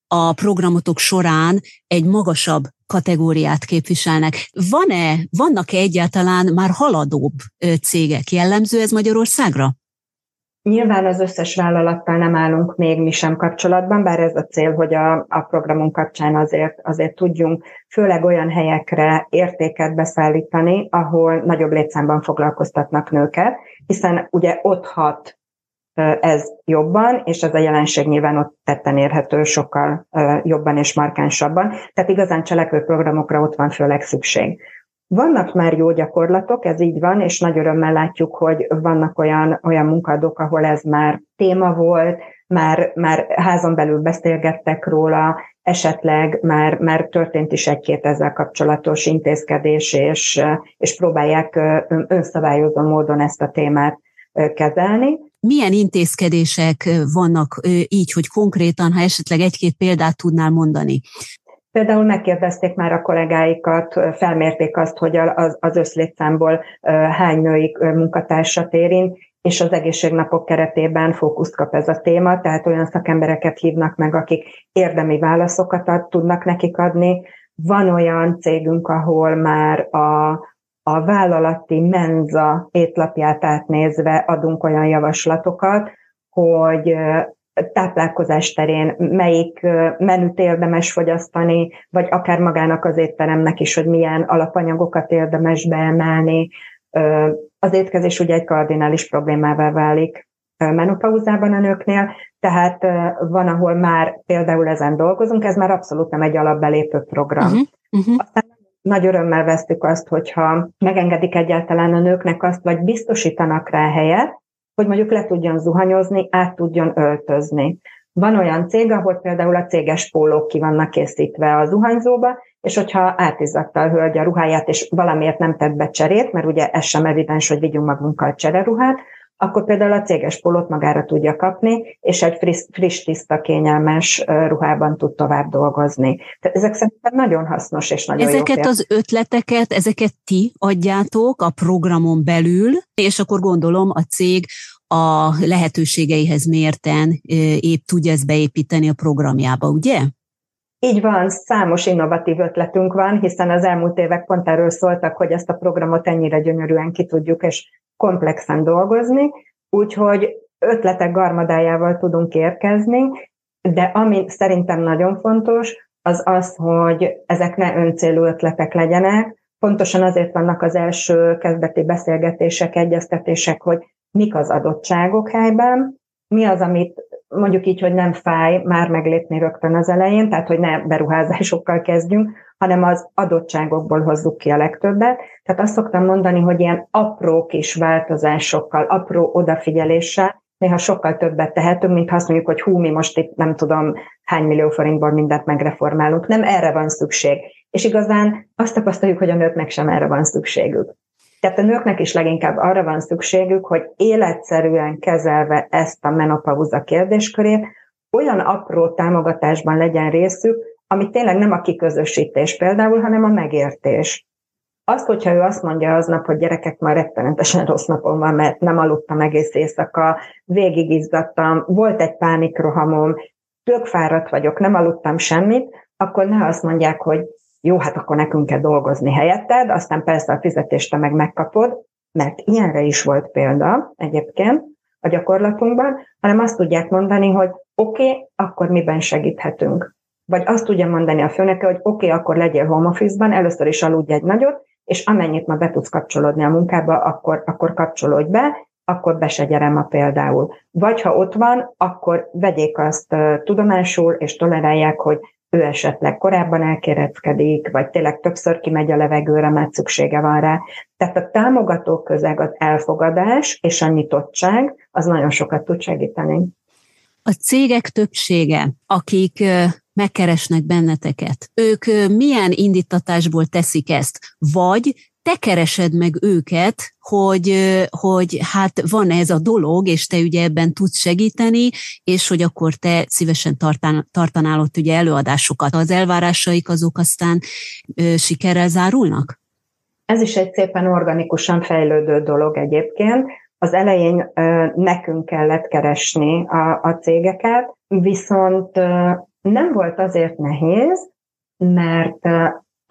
a programotok során egy magasabb kategóriát képviselnek. Van-e, vannak-e egyáltalán már haladóbb cégek? Jellemző ez Magyarországra? Nyilván az összes vállalattal nem állunk még mi sem kapcsolatban, bár ez a cél, hogy a, a programunk kapcsán azért, azért tudjunk főleg olyan helyekre értéket beszállítani, ahol nagyobb létszámban foglalkoztatnak nőket, hiszen ugye ott hat ez jobban, és ez a jelenség nyilván ott tetten érhető sokkal jobban és markánsabban. Tehát igazán cselekvő programokra ott van főleg szükség. Vannak már jó gyakorlatok, ez így van, és nagy örömmel látjuk, hogy vannak olyan, olyan munkadók, ahol ez már téma volt, már, már házon belül beszélgettek róla, esetleg már, már történt is egy-két ezzel kapcsolatos intézkedés, és, és próbálják önszabályozó módon ezt a témát kezelni. Milyen intézkedések vannak így, hogy konkrétan, ha esetleg egy-két példát tudnál mondani? Például megkérdezték már a kollégáikat, felmérték azt, hogy az, az összlétszámból hány női munkatársat érint, és az egészségnapok keretében fókuszt kap ez a téma, tehát olyan szakembereket hívnak meg, akik érdemi válaszokat ad, tudnak nekik adni. Van olyan cégünk, ahol már a, a vállalati menza étlapját átnézve adunk olyan javaslatokat, hogy táplálkozás terén melyik menüt érdemes fogyasztani, vagy akár magának az étteremnek is, hogy milyen alapanyagokat érdemes beemelni. Az étkezés ugye egy kardinális problémává válik menopauzában a nőknél, tehát van, ahol már például ezen dolgozunk, ez már abszolút nem egy alapbelépő program. Uh-huh. Uh-huh. Aztán nagy örömmel vesztük azt, hogyha megengedik egyáltalán a nőknek azt, vagy biztosítanak rá helyet, hogy mondjuk le tudjon zuhanyozni, át tudjon öltözni. Van olyan cég, ahol például a céges pólók ki vannak készítve a zuhanyzóba, és hogyha átizzatta a hölgy a ruháját, és valamiért nem tett be cserét, mert ugye ez sem evidens, hogy vigyünk magunkkal csereruhát, akkor például a céges pólót magára tudja kapni, és egy friss, friss tiszta, kényelmes ruhában tud tovább dolgozni. Tehát ezek szerintem nagyon hasznos és nagyon Ezeket jó az ötleteket, ezeket ti adjátok a programon belül, és akkor gondolom a cég a lehetőségeihez mérten épp tudja ezt beépíteni a programjába, ugye? Így van, számos innovatív ötletünk van, hiszen az elmúlt évek pont erről szóltak, hogy ezt a programot ennyire gyönyörűen ki tudjuk, és komplexen dolgozni, úgyhogy ötletek garmadájával tudunk érkezni, de ami szerintem nagyon fontos, az az, hogy ezek ne öncélú ötletek legyenek, Pontosan azért vannak az első kezdeti beszélgetések, egyeztetések, hogy mik az adottságok helyben, mi az, amit mondjuk így, hogy nem fáj már meglépni rögtön az elején, tehát hogy ne beruházásokkal kezdjünk, hanem az adottságokból hozzuk ki a legtöbbet. Tehát azt szoktam mondani, hogy ilyen apró kis változásokkal, apró odafigyeléssel néha sokkal többet tehetünk, mint ha azt mondjuk, hogy hú, mi most itt nem tudom hány millió forintból mindent megreformálunk. Nem erre van szükség. És igazán azt tapasztaljuk, hogy a nőknek sem erre van szükségük. Tehát a nőknek is leginkább arra van szükségük, hogy életszerűen kezelve ezt a menopauza kérdéskörét, olyan apró támogatásban legyen részük, ami tényleg nem a kiközösítés például, hanem a megértés. Azt, hogyha ő azt mondja aznap, hogy gyerekek már rettenetesen rossz napom van, mert nem aludtam egész éjszaka, végigizzadtam, volt egy pánikrohamom, tök fáradt vagyok, nem aludtam semmit, akkor ne azt mondják, hogy jó, hát akkor nekünk kell dolgozni helyetted, aztán persze a fizetést te meg megkapod, mert ilyenre is volt példa egyébként a gyakorlatunkban, hanem azt tudják mondani, hogy oké, okay, akkor miben segíthetünk. Vagy azt tudja mondani a főnöke, hogy oké, okay, akkor legyél home office-ban, először is aludj egy nagyot, és amennyit ma be tudsz kapcsolódni a munkába, akkor, akkor kapcsolódj be, akkor be se gyerem a például. Vagy ha ott van, akkor vegyék azt tudomásul, és tolerálják, hogy ő esetleg korábban elkéreckedik, vagy tényleg többször kimegy a levegőre, mert szüksége van rá. Tehát a támogató közeg, az elfogadás és a nyitottság, az nagyon sokat tud segíteni. A cégek többsége, akik megkeresnek benneteket, ők milyen indítatásból teszik ezt? Vagy te keresed meg őket, hogy, hogy hát van ez a dolog, és te ugye ebben tudsz segíteni, és hogy akkor te szívesen tartanál ott ugye előadásokat. Az elvárásaik azok aztán ö, sikerrel zárulnak? Ez is egy szépen organikusan fejlődő dolog egyébként. Az elején nekünk kellett keresni a, a cégeket, viszont nem volt azért nehéz, mert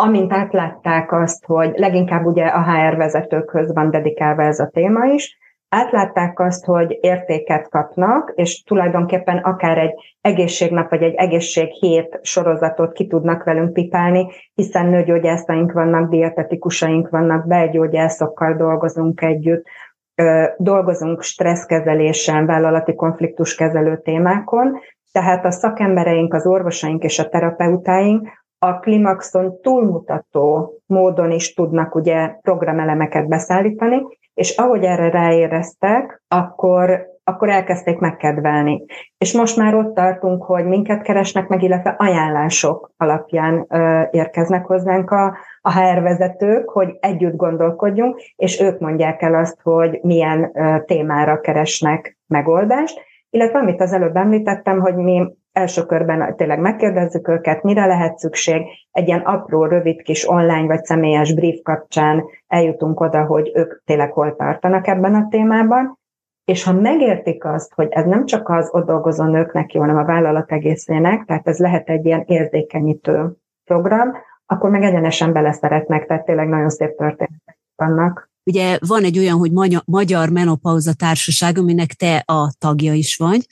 amint átlátták azt, hogy leginkább ugye a HR vezetőkhöz van dedikálva ez a téma is, átlátták azt, hogy értéket kapnak, és tulajdonképpen akár egy egészségnap vagy egy egészséghét sorozatot ki tudnak velünk pipálni, hiszen nőgyógyászaink vannak, dietetikusaink vannak, belgyógyászokkal dolgozunk együtt, dolgozunk stresszkezelésen, vállalati konfliktuskezelő témákon, tehát a szakembereink, az orvosaink és a terapeutáink a klimaxon túlmutató módon is tudnak ugye programelemeket beszállítani, és ahogy erre ráéreztek, akkor, akkor elkezdték megkedvelni. És most már ott tartunk, hogy minket keresnek meg, illetve ajánlások alapján ö, érkeznek hozzánk a, a HR vezetők, hogy együtt gondolkodjunk, és ők mondják el azt, hogy milyen ö, témára keresnek megoldást, illetve amit az előbb említettem, hogy mi első körben tényleg megkérdezzük őket, mire lehet szükség, egy ilyen apró, rövid kis online vagy személyes brief kapcsán eljutunk oda, hogy ők tényleg hol tartanak ebben a témában, és ha megértik azt, hogy ez nem csak az ott dolgozó nőknek jó, hanem a vállalat egészének, tehát ez lehet egy ilyen érzékenyítő program, akkor meg egyenesen beleszeretnek, tehát tényleg nagyon szép történetek vannak. Ugye van egy olyan, hogy Magyar Menopauza Társaság, aminek te a tagja is vagy,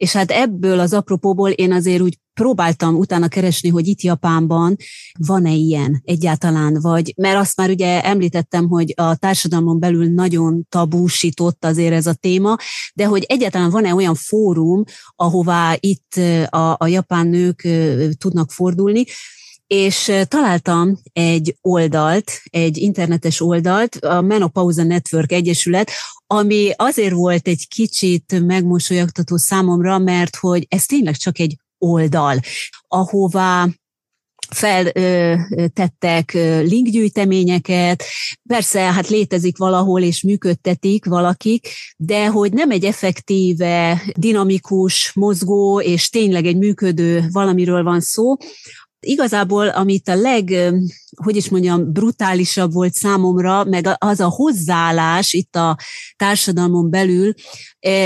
és hát ebből az apropóból én azért úgy próbáltam utána keresni, hogy itt Japánban van-e ilyen egyáltalán, vagy, mert azt már ugye említettem, hogy a társadalmon belül nagyon tabúsított azért ez a téma, de hogy egyáltalán van-e olyan fórum, ahová itt a, a japán nők tudnak fordulni, és találtam egy oldalt, egy internetes oldalt, a Menopauza Network Egyesület, ami azért volt egy kicsit megmosolyogtató számomra, mert hogy ez tényleg csak egy oldal, ahová feltettek linkgyűjteményeket, persze hát létezik valahol és működtetik valakik, de hogy nem egy effektíve, dinamikus, mozgó és tényleg egy működő valamiről van szó, Igazából, amit a leg, hogy is mondjam, brutálisabb volt számomra, meg az a hozzáállás itt a társadalmon belül,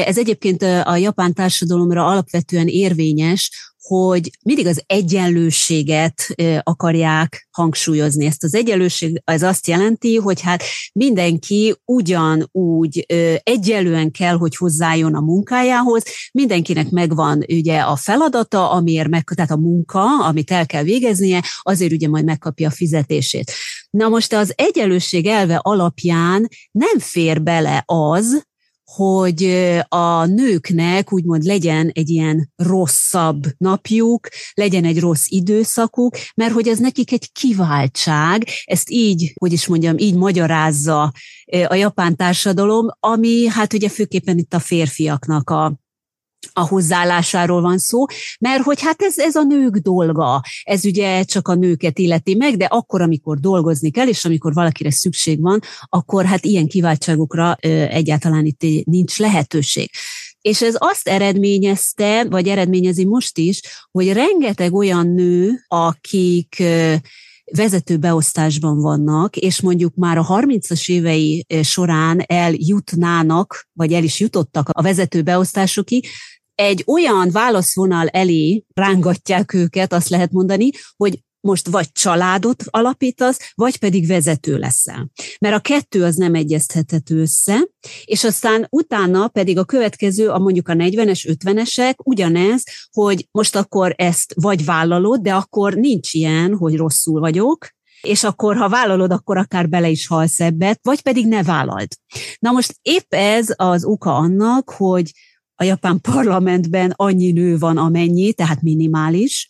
ez egyébként a japán társadalomra alapvetően érvényes, hogy mindig az egyenlőséget akarják hangsúlyozni. Ezt az egyenlőség az azt jelenti, hogy hát mindenki ugyanúgy egyenlően kell, hogy hozzájon a munkájához, mindenkinek megvan ugye a feladata, amiért meg, tehát a munka, amit el kell végeznie, azért ugye majd megkapja a fizetését. Na most az egyenlőség elve alapján nem fér bele az, hogy a nőknek úgymond legyen egy ilyen rosszabb napjuk, legyen egy rossz időszakuk, mert hogy ez nekik egy kiváltság, ezt így, hogy is mondjam, így magyarázza a japán társadalom, ami hát ugye főképpen itt a férfiaknak a a hozzáállásáról van szó, mert hogy hát ez, ez a nők dolga, ez ugye csak a nőket illeti meg, de akkor, amikor dolgozni kell, és amikor valakire szükség van, akkor hát ilyen kiváltságokra egyáltalán itt nincs lehetőség. És ez azt eredményezte, vagy eredményezi most is, hogy rengeteg olyan nő, akik vezető beosztásban vannak, és mondjuk már a 30-as évei során eljutnának, vagy el is jutottak a vezető beosztásokig, egy olyan válaszvonal elé rángatják őket, azt lehet mondani, hogy most vagy családot alapítasz, vagy pedig vezető leszel. Mert a kettő az nem egyeztethető össze, és aztán utána pedig a következő, a mondjuk a 40-es, 50-esek ugyanez, hogy most akkor ezt vagy vállalod, de akkor nincs ilyen, hogy rosszul vagyok, és akkor, ha vállalod, akkor akár bele is halsz ebbet, vagy pedig ne vállald. Na most épp ez az oka annak, hogy a japán parlamentben annyi nő van, amennyi, tehát minimális,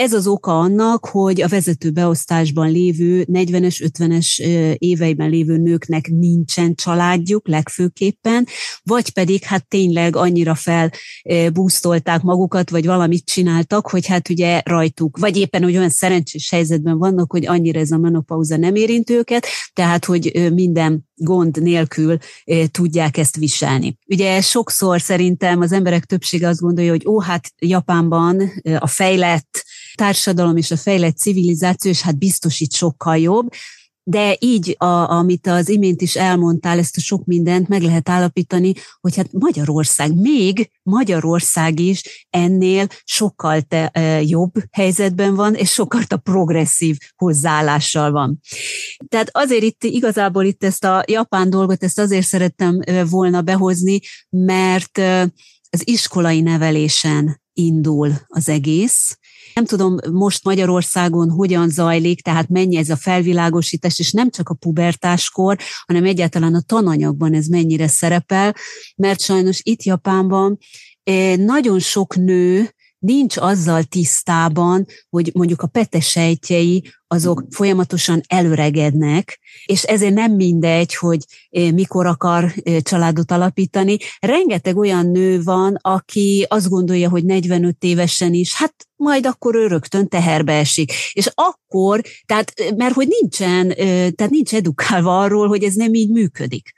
ez az oka annak, hogy a vezető beosztásban lévő 40-es, 50-es éveiben lévő nőknek nincsen családjuk legfőképpen, vagy pedig hát tényleg annyira felbúztolták magukat, vagy valamit csináltak, hogy hát ugye rajtuk, vagy éppen hogy olyan szerencsés helyzetben vannak, hogy annyira ez a menopauza nem érint őket, tehát hogy minden gond nélkül tudják ezt viselni. Ugye sokszor szerintem az emberek többsége azt gondolja, hogy ó, hát Japánban a fejlett társadalom és a fejlett civilizáció, és hát biztos itt sokkal jobb, de így, a, amit az imént is elmondtál, ezt a sok mindent meg lehet állapítani, hogy hát Magyarország, még Magyarország is ennél sokkal te, e, jobb helyzetben van, és sokkal a progresszív hozzáállással van. Tehát azért itt igazából itt ezt a japán dolgot, ezt azért szerettem volna behozni, mert az iskolai nevelésen indul az egész, nem tudom most Magyarországon hogyan zajlik, tehát mennyi ez a felvilágosítás, és nem csak a pubertáskor, hanem egyáltalán a tananyagban ez mennyire szerepel, mert sajnos itt Japánban eh, nagyon sok nő nincs azzal tisztában, hogy mondjuk a petesejtjei azok folyamatosan előregednek, és ezért nem mindegy, hogy eh, mikor akar eh, családot alapítani. Rengeteg olyan nő van, aki azt gondolja, hogy 45 évesen is, hát majd akkor ő rögtön teherbe esik. És akkor, tehát, eh, mert hogy nincsen, tehát nincs edukálva arról, hogy ez nem így működik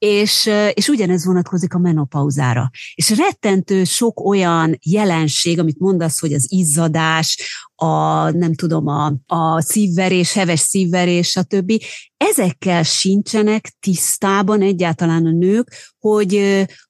és, és ugyanez vonatkozik a menopauzára. És rettentő sok olyan jelenség, amit mondasz, hogy az izzadás, a nem tudom, a, a szívverés, heves szívverés, stb. Ezekkel sincsenek tisztában egyáltalán a nők, hogy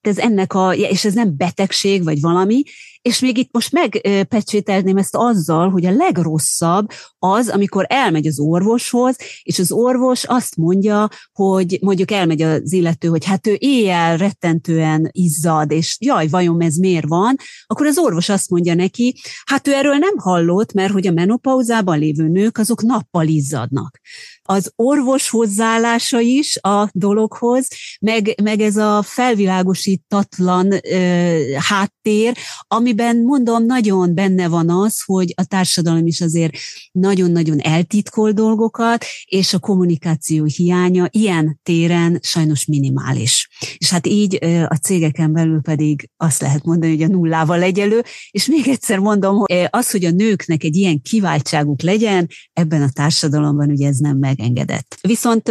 ez ennek a, és ez nem betegség vagy valami, és még itt most megpecsételném ezt azzal, hogy a legrosszabb az, amikor elmegy az orvoshoz, és az orvos azt mondja, hogy mondjuk elmegy az illető, hogy hát ő éjjel rettentően izzad, és jaj, vajon ez miért van, akkor az orvos azt mondja neki, hát ő erről nem hallott, mert hogy a menopauzában lévő nők azok nappal izzadnak. Az orvos hozzáállása is a dologhoz, meg, meg ez a felvilágosítatlan ö, háttér, amiben mondom, nagyon benne van az, hogy a társadalom is azért nagyon-nagyon eltitkol dolgokat, és a kommunikáció hiánya ilyen téren sajnos minimális. És hát így a cégeken belül pedig azt lehet mondani, hogy a nullával egyelő, és még egyszer mondom, hogy az, hogy a nőknek egy ilyen kiváltságuk legyen, ebben a társadalomban ugye ez nem meg megengedett. Viszont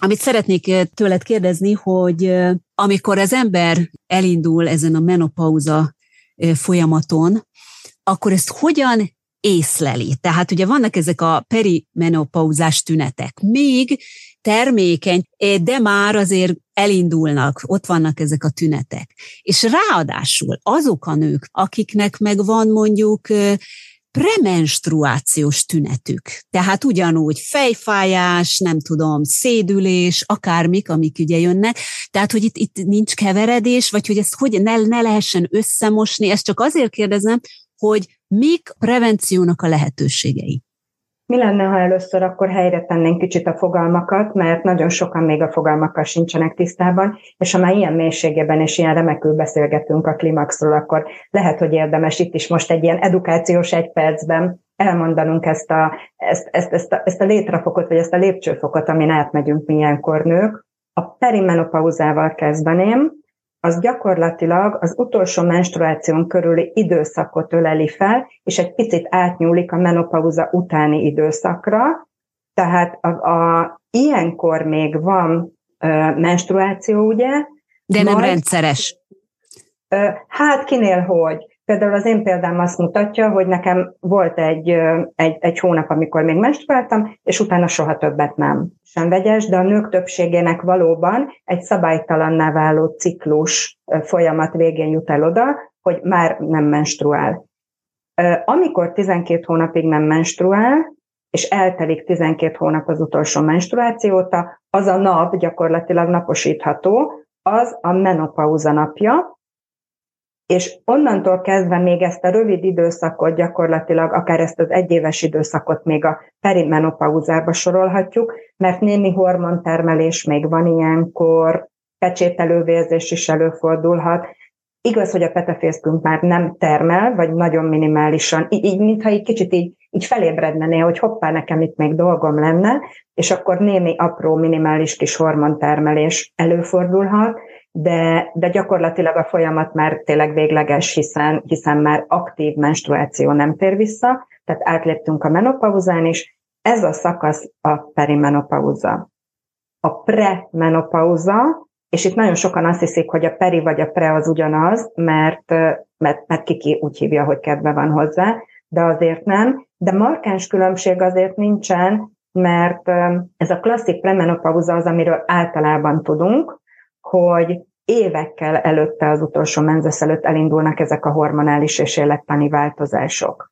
amit szeretnék tőled kérdezni, hogy amikor az ember elindul ezen a menopauza folyamaton, akkor ezt hogyan észleli? Tehát ugye vannak ezek a perimenopauzás tünetek. Még termékeny, de már azért elindulnak, ott vannak ezek a tünetek. És ráadásul azok a nők, akiknek meg van mondjuk premenstruációs tünetük. Tehát ugyanúgy fejfájás, nem tudom, szédülés, akármik, amik ugye jönnek. Tehát, hogy itt, itt nincs keveredés, vagy hogy ezt hogy ne, ne lehessen összemosni. Ezt csak azért kérdezem, hogy mik prevenciónak a lehetőségei. Mi lenne, ha először akkor helyre tennénk kicsit a fogalmakat, mert nagyon sokan még a fogalmakkal sincsenek tisztában, és ha már ilyen mélységében és ilyen remekül beszélgetünk a klimaxról, akkor lehet, hogy érdemes itt is most egy ilyen edukációs egy percben elmondanunk ezt a, ezt, ezt, ezt, a, ezt a létrefokot, vagy ezt a lépcsőfokot, amin átmegyünk mi ilyenkor nők. A perimenopauzával kezdeném, az gyakorlatilag az utolsó menstruáción körüli időszakot öleli fel, és egy picit átnyúlik a menopauza utáni időszakra. Tehát a, a, ilyenkor még van ö, menstruáció, ugye? De nem majd, rendszeres. Ö, hát kinél hogy? Például az én példám azt mutatja, hogy nekem volt egy, egy, egy hónap, amikor még menstruáltam, és utána soha többet nem. Sem vegyes, de a nők többségének valóban egy szabálytalanná váló ciklus folyamat végén jut el oda, hogy már nem menstruál. Amikor 12 hónapig nem menstruál, és eltelik 12 hónap az utolsó menstruációta, az a nap gyakorlatilag naposítható, az a menopauza napja, és onnantól kezdve még ezt a rövid időszakot gyakorlatilag, akár ezt az egyéves időszakot még a perimenopauzába sorolhatjuk, mert némi hormontermelés még van ilyenkor, pecsételővérzés is előfordulhat. Igaz, hogy a petefészkünk már nem termel, vagy nagyon minimálisan, így, így mintha egy kicsit így, így felébredne hogy hoppá, nekem itt még dolgom lenne, és akkor némi apró, minimális kis hormontermelés előfordulhat, de, de gyakorlatilag a folyamat már tényleg végleges, hiszen, hiszen már aktív menstruáció nem tér vissza, tehát átléptünk a menopauzán is. Ez a szakasz a perimenopauza. A premenopauza, és itt nagyon sokan azt hiszik, hogy a peri vagy a pre az ugyanaz, mert, mert, mert kiki úgy hívja, hogy kedve van hozzá, de azért nem. De markáns különbség azért nincsen, mert ez a klasszik premenopauza az, amiről általában tudunk, hogy évekkel előtte, az utolsó menzesz előtt elindulnak ezek a hormonális és élettani változások.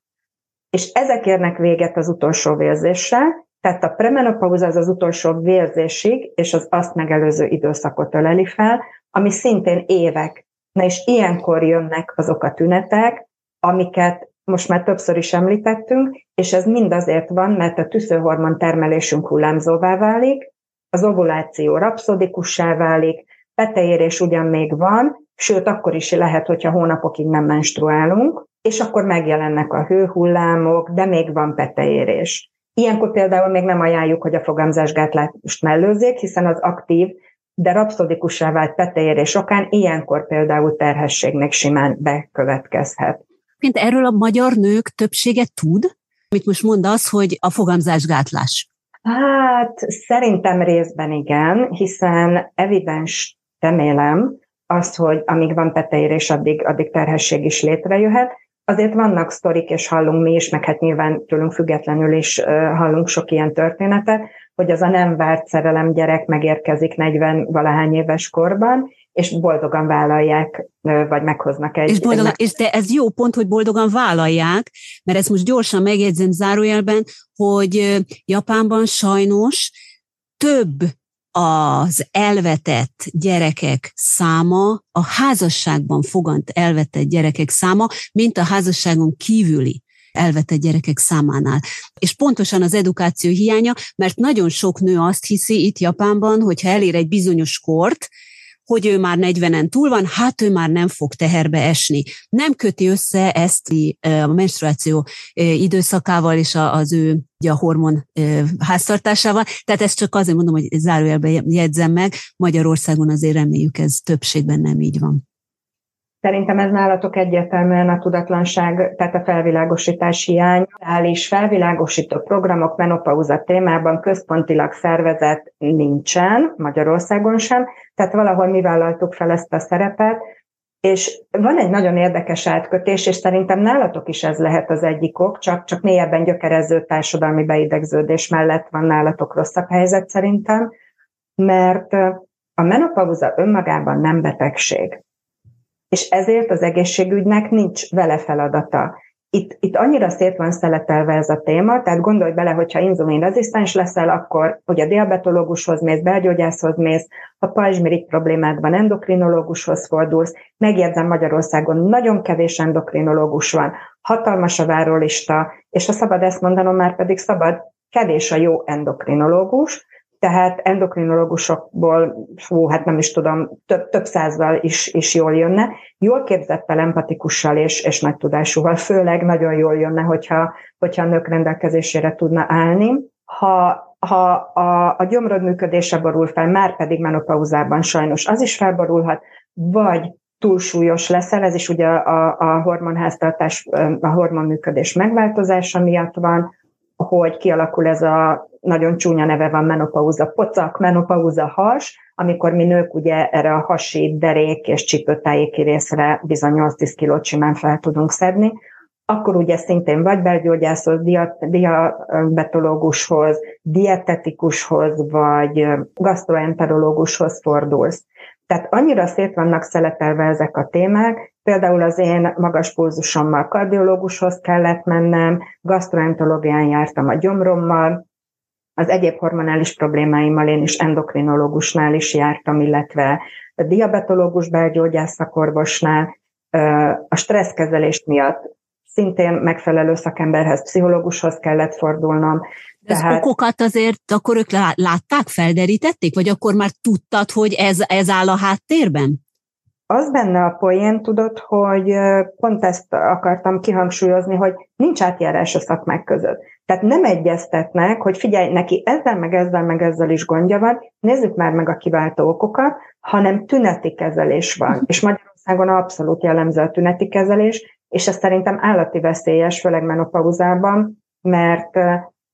És ezek érnek véget az utolsó vérzéssel, tehát a premenopauza az az utolsó vérzésig, és az azt megelőző időszakot öleli fel, ami szintén évek. Na és ilyenkor jönnek azok a tünetek, amiket most már többször is említettünk, és ez mind azért van, mert a tüszőhormon termelésünk hullámzóvá válik, az ovuláció rapszodikussá válik, peteérés ugyan még van, sőt, akkor is lehet, hogyha hónapokig nem menstruálunk, és akkor megjelennek a hőhullámok, de még van peteérés. Ilyenkor például még nem ajánljuk, hogy a fogamzásgátlást mellőzzék, hiszen az aktív, de rapszodikussá vált peteérés okán ilyenkor például terhesség még simán bekövetkezhet. Mint erről a magyar nők többsége tud? Mit most mondasz, hogy a fogamzásgátlás? Hát szerintem részben igen, hiszen evidens remélem azt, hogy amíg van peteérés, addig, addig terhesség is létrejöhet. Azért vannak sztorik, és hallunk mi is, meg hát nyilván tőlünk függetlenül is hallunk sok ilyen történetet, hogy az a nem várt szerelem gyerek megérkezik 40 valahány éves korban, és boldogan vállalják, vagy meghoznak egy... És, boldogan, egy... és de ez jó pont, hogy boldogan vállalják, mert ezt most gyorsan megjegyzem zárójelben, hogy Japánban sajnos több az elvetett gyerekek száma, a házasságban fogant elvetett gyerekek száma, mint a házasságon kívüli elvetett gyerekek számánál. És pontosan az edukáció hiánya, mert nagyon sok nő azt hiszi itt Japánban, hogy elér egy bizonyos kort, hogy ő már 40-en túl van, hát ő már nem fog teherbe esni. Nem köti össze ezt a menstruáció időszakával és az ő a hormon háztartásával. Tehát ezt csak azért mondom, hogy zárójelben jegyzem meg, Magyarországon azért reméljük ez többségben nem így van. Szerintem ez nálatok egyértelműen a tudatlanság, tehát a felvilágosítás hiány. és felvilágosító programok menopauza témában központilag szervezet nincsen, Magyarországon sem, tehát valahol mi vállaltuk fel ezt a szerepet, és van egy nagyon érdekes átkötés, és szerintem nálatok is ez lehet az egyik ok, csak, csak mélyebben gyökerező társadalmi beidegződés mellett van nálatok rosszabb helyzet szerintem, mert a menopauza önmagában nem betegség és ezért az egészségügynek nincs vele feladata. Itt, itt annyira szét van szeletelve ez a téma, tehát gondolj bele, hogyha inzulin rezisztens leszel, akkor hogy a diabetológushoz mész, belgyógyászhoz mész, ha pajzsmirik problémád van, endokrinológushoz fordulsz. Megjegyzem, Magyarországon nagyon kevés endokrinológus van, hatalmas a várólista, és ha szabad ezt mondanom, már pedig szabad, kevés a jó endokrinológus, tehát endokrinológusokból, fú, hát nem is tudom, több, több százal is, is jól jönne. Jól képzettel, empatikussal és, és nagy tudásúval, főleg nagyon jól jönne, hogyha, hogyha a nők rendelkezésére tudna állni. Ha, ha a, a gyomrod működése borul fel, már pedig menopauzában sajnos az is felborulhat, vagy túlsúlyos leszel, ez is ugye a, a hormonháztartás, a hormonműködés megváltozása miatt van, hogy kialakul ez a nagyon csúnya neve van menopauza pocak, menopauza has, amikor mi nők ugye erre a hasi, derék és csípőtájéki részre bizony 8-10 kilót simán fel tudunk szedni, akkor ugye szintén vagy belgyógyászhoz, diabetológushoz, dietetikushoz, vagy gastroenterológushoz fordulsz. Tehát annyira szét vannak szeletelve ezek a témák, például az én magas pulzusommal kardiológushoz kellett mennem, gastroenterológián jártam a gyomrommal, az egyéb hormonális problémáimmal én is endokrinológusnál is jártam, illetve a diabetológus belgyógyász szakorvosnál. A stresszkezelést miatt szintén megfelelő szakemberhez, pszichológushoz kellett fordulnom. De az Tehát... okokat azért akkor ők látták, felderítették, vagy akkor már tudtad, hogy ez, ez áll a háttérben? Az benne a poén, tudod, hogy pont ezt akartam kihangsúlyozni, hogy nincs átjárás a szakmák között. Tehát nem egyeztetnek, hogy figyelj, neki ezzel, meg ezzel, meg ezzel is gondja van, nézzük már meg a kiváltó okokat, hanem tüneti kezelés van. És Magyarországon abszolút jellemző a tüneti kezelés, és ez szerintem állati veszélyes, főleg menopauzában, mert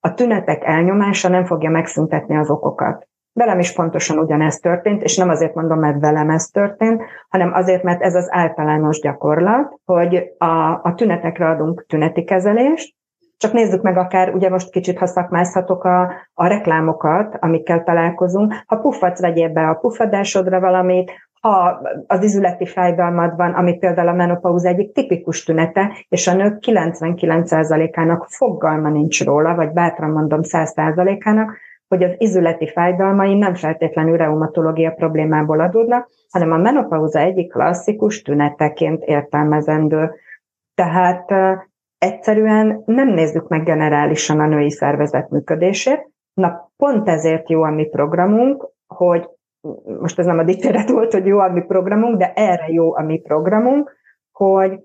a tünetek elnyomása nem fogja megszüntetni az okokat. Velem is pontosan ugyanezt történt, és nem azért mondom, mert velem ez történt, hanem azért, mert ez az általános gyakorlat, hogy a, a tünetekre adunk tüneti kezelést, Csak nézzük meg akár, ugye most kicsit, ha szakmázhatok a, a reklámokat, amikkel találkozunk, ha puffatsz, vegyél be a puffadásodra valamit, ha az izületi fájdalmad van, ami például a menopauza egyik tipikus tünete, és a nők 99%-ának fogalma nincs róla, vagy bátran mondom 100%-ának, hogy az izületi fájdalmai nem feltétlenül reumatológia problémából adódnak, hanem a menopauza egyik klasszikus tüneteként értelmezendő. Tehát egyszerűen nem nézzük meg generálisan a női szervezet működését. Na, pont ezért jó a mi programunk, hogy most ez nem a dicséret volt, hogy jó a mi programunk, de erre jó a mi programunk, hogy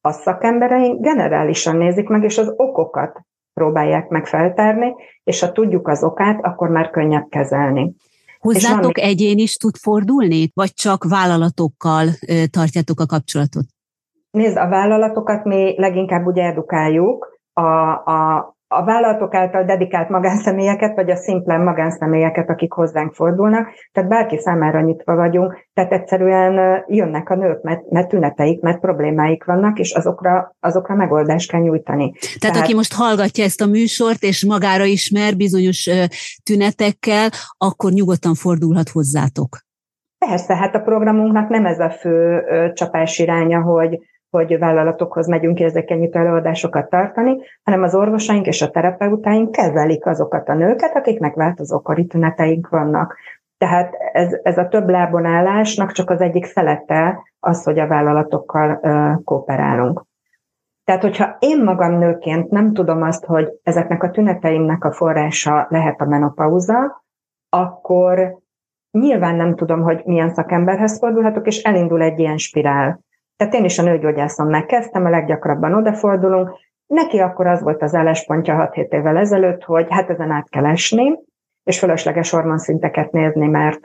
a szakembereink generálisan nézik meg, és az okokat próbálják meg feltárni, és ha tudjuk az okát, akkor már könnyebb kezelni. Hozzátok egyén is tud fordulni, vagy csak vállalatokkal tartjátok a kapcsolatot? Nézd, a vállalatokat mi leginkább ugye edukáljuk, a, a, a vállalatok által dedikált magánszemélyeket, vagy a szimplen magánszemélyeket, akik hozzánk fordulnak, tehát bárki számára nyitva vagyunk, tehát egyszerűen jönnek a nők, mert, mert tüneteik, mert problémáik vannak, és azokra, azokra megoldást kell nyújtani. Tehát, tehát aki most hallgatja ezt a műsort, és magára ismer bizonyos tünetekkel, akkor nyugodtan fordulhat hozzátok. Persze, hát a programunknak nem ez a fő csapás iránya, hogy, hogy vállalatokhoz megyünk érzékenyítő előadásokat tartani, hanem az orvosaink és a terapeutáink kezelik azokat a nőket, akiknek változókori tüneteink vannak. Tehát ez, ez a több lábon állásnak csak az egyik szelete az, hogy a vállalatokkal uh, kooperálunk. Tehát, hogyha én magam nőként nem tudom azt, hogy ezeknek a tüneteimnek a forrása lehet a menopauza, akkor nyilván nem tudom, hogy milyen szakemberhez fordulhatok, és elindul egy ilyen spirál. Tehát én is a nőgyógyászon megkezdtem, a leggyakrabban odafordulunk. Neki akkor az volt az álláspontja 6-7 évvel ezelőtt, hogy hát ezen át kell esni, és fölösleges hormonszinteket nézni, mert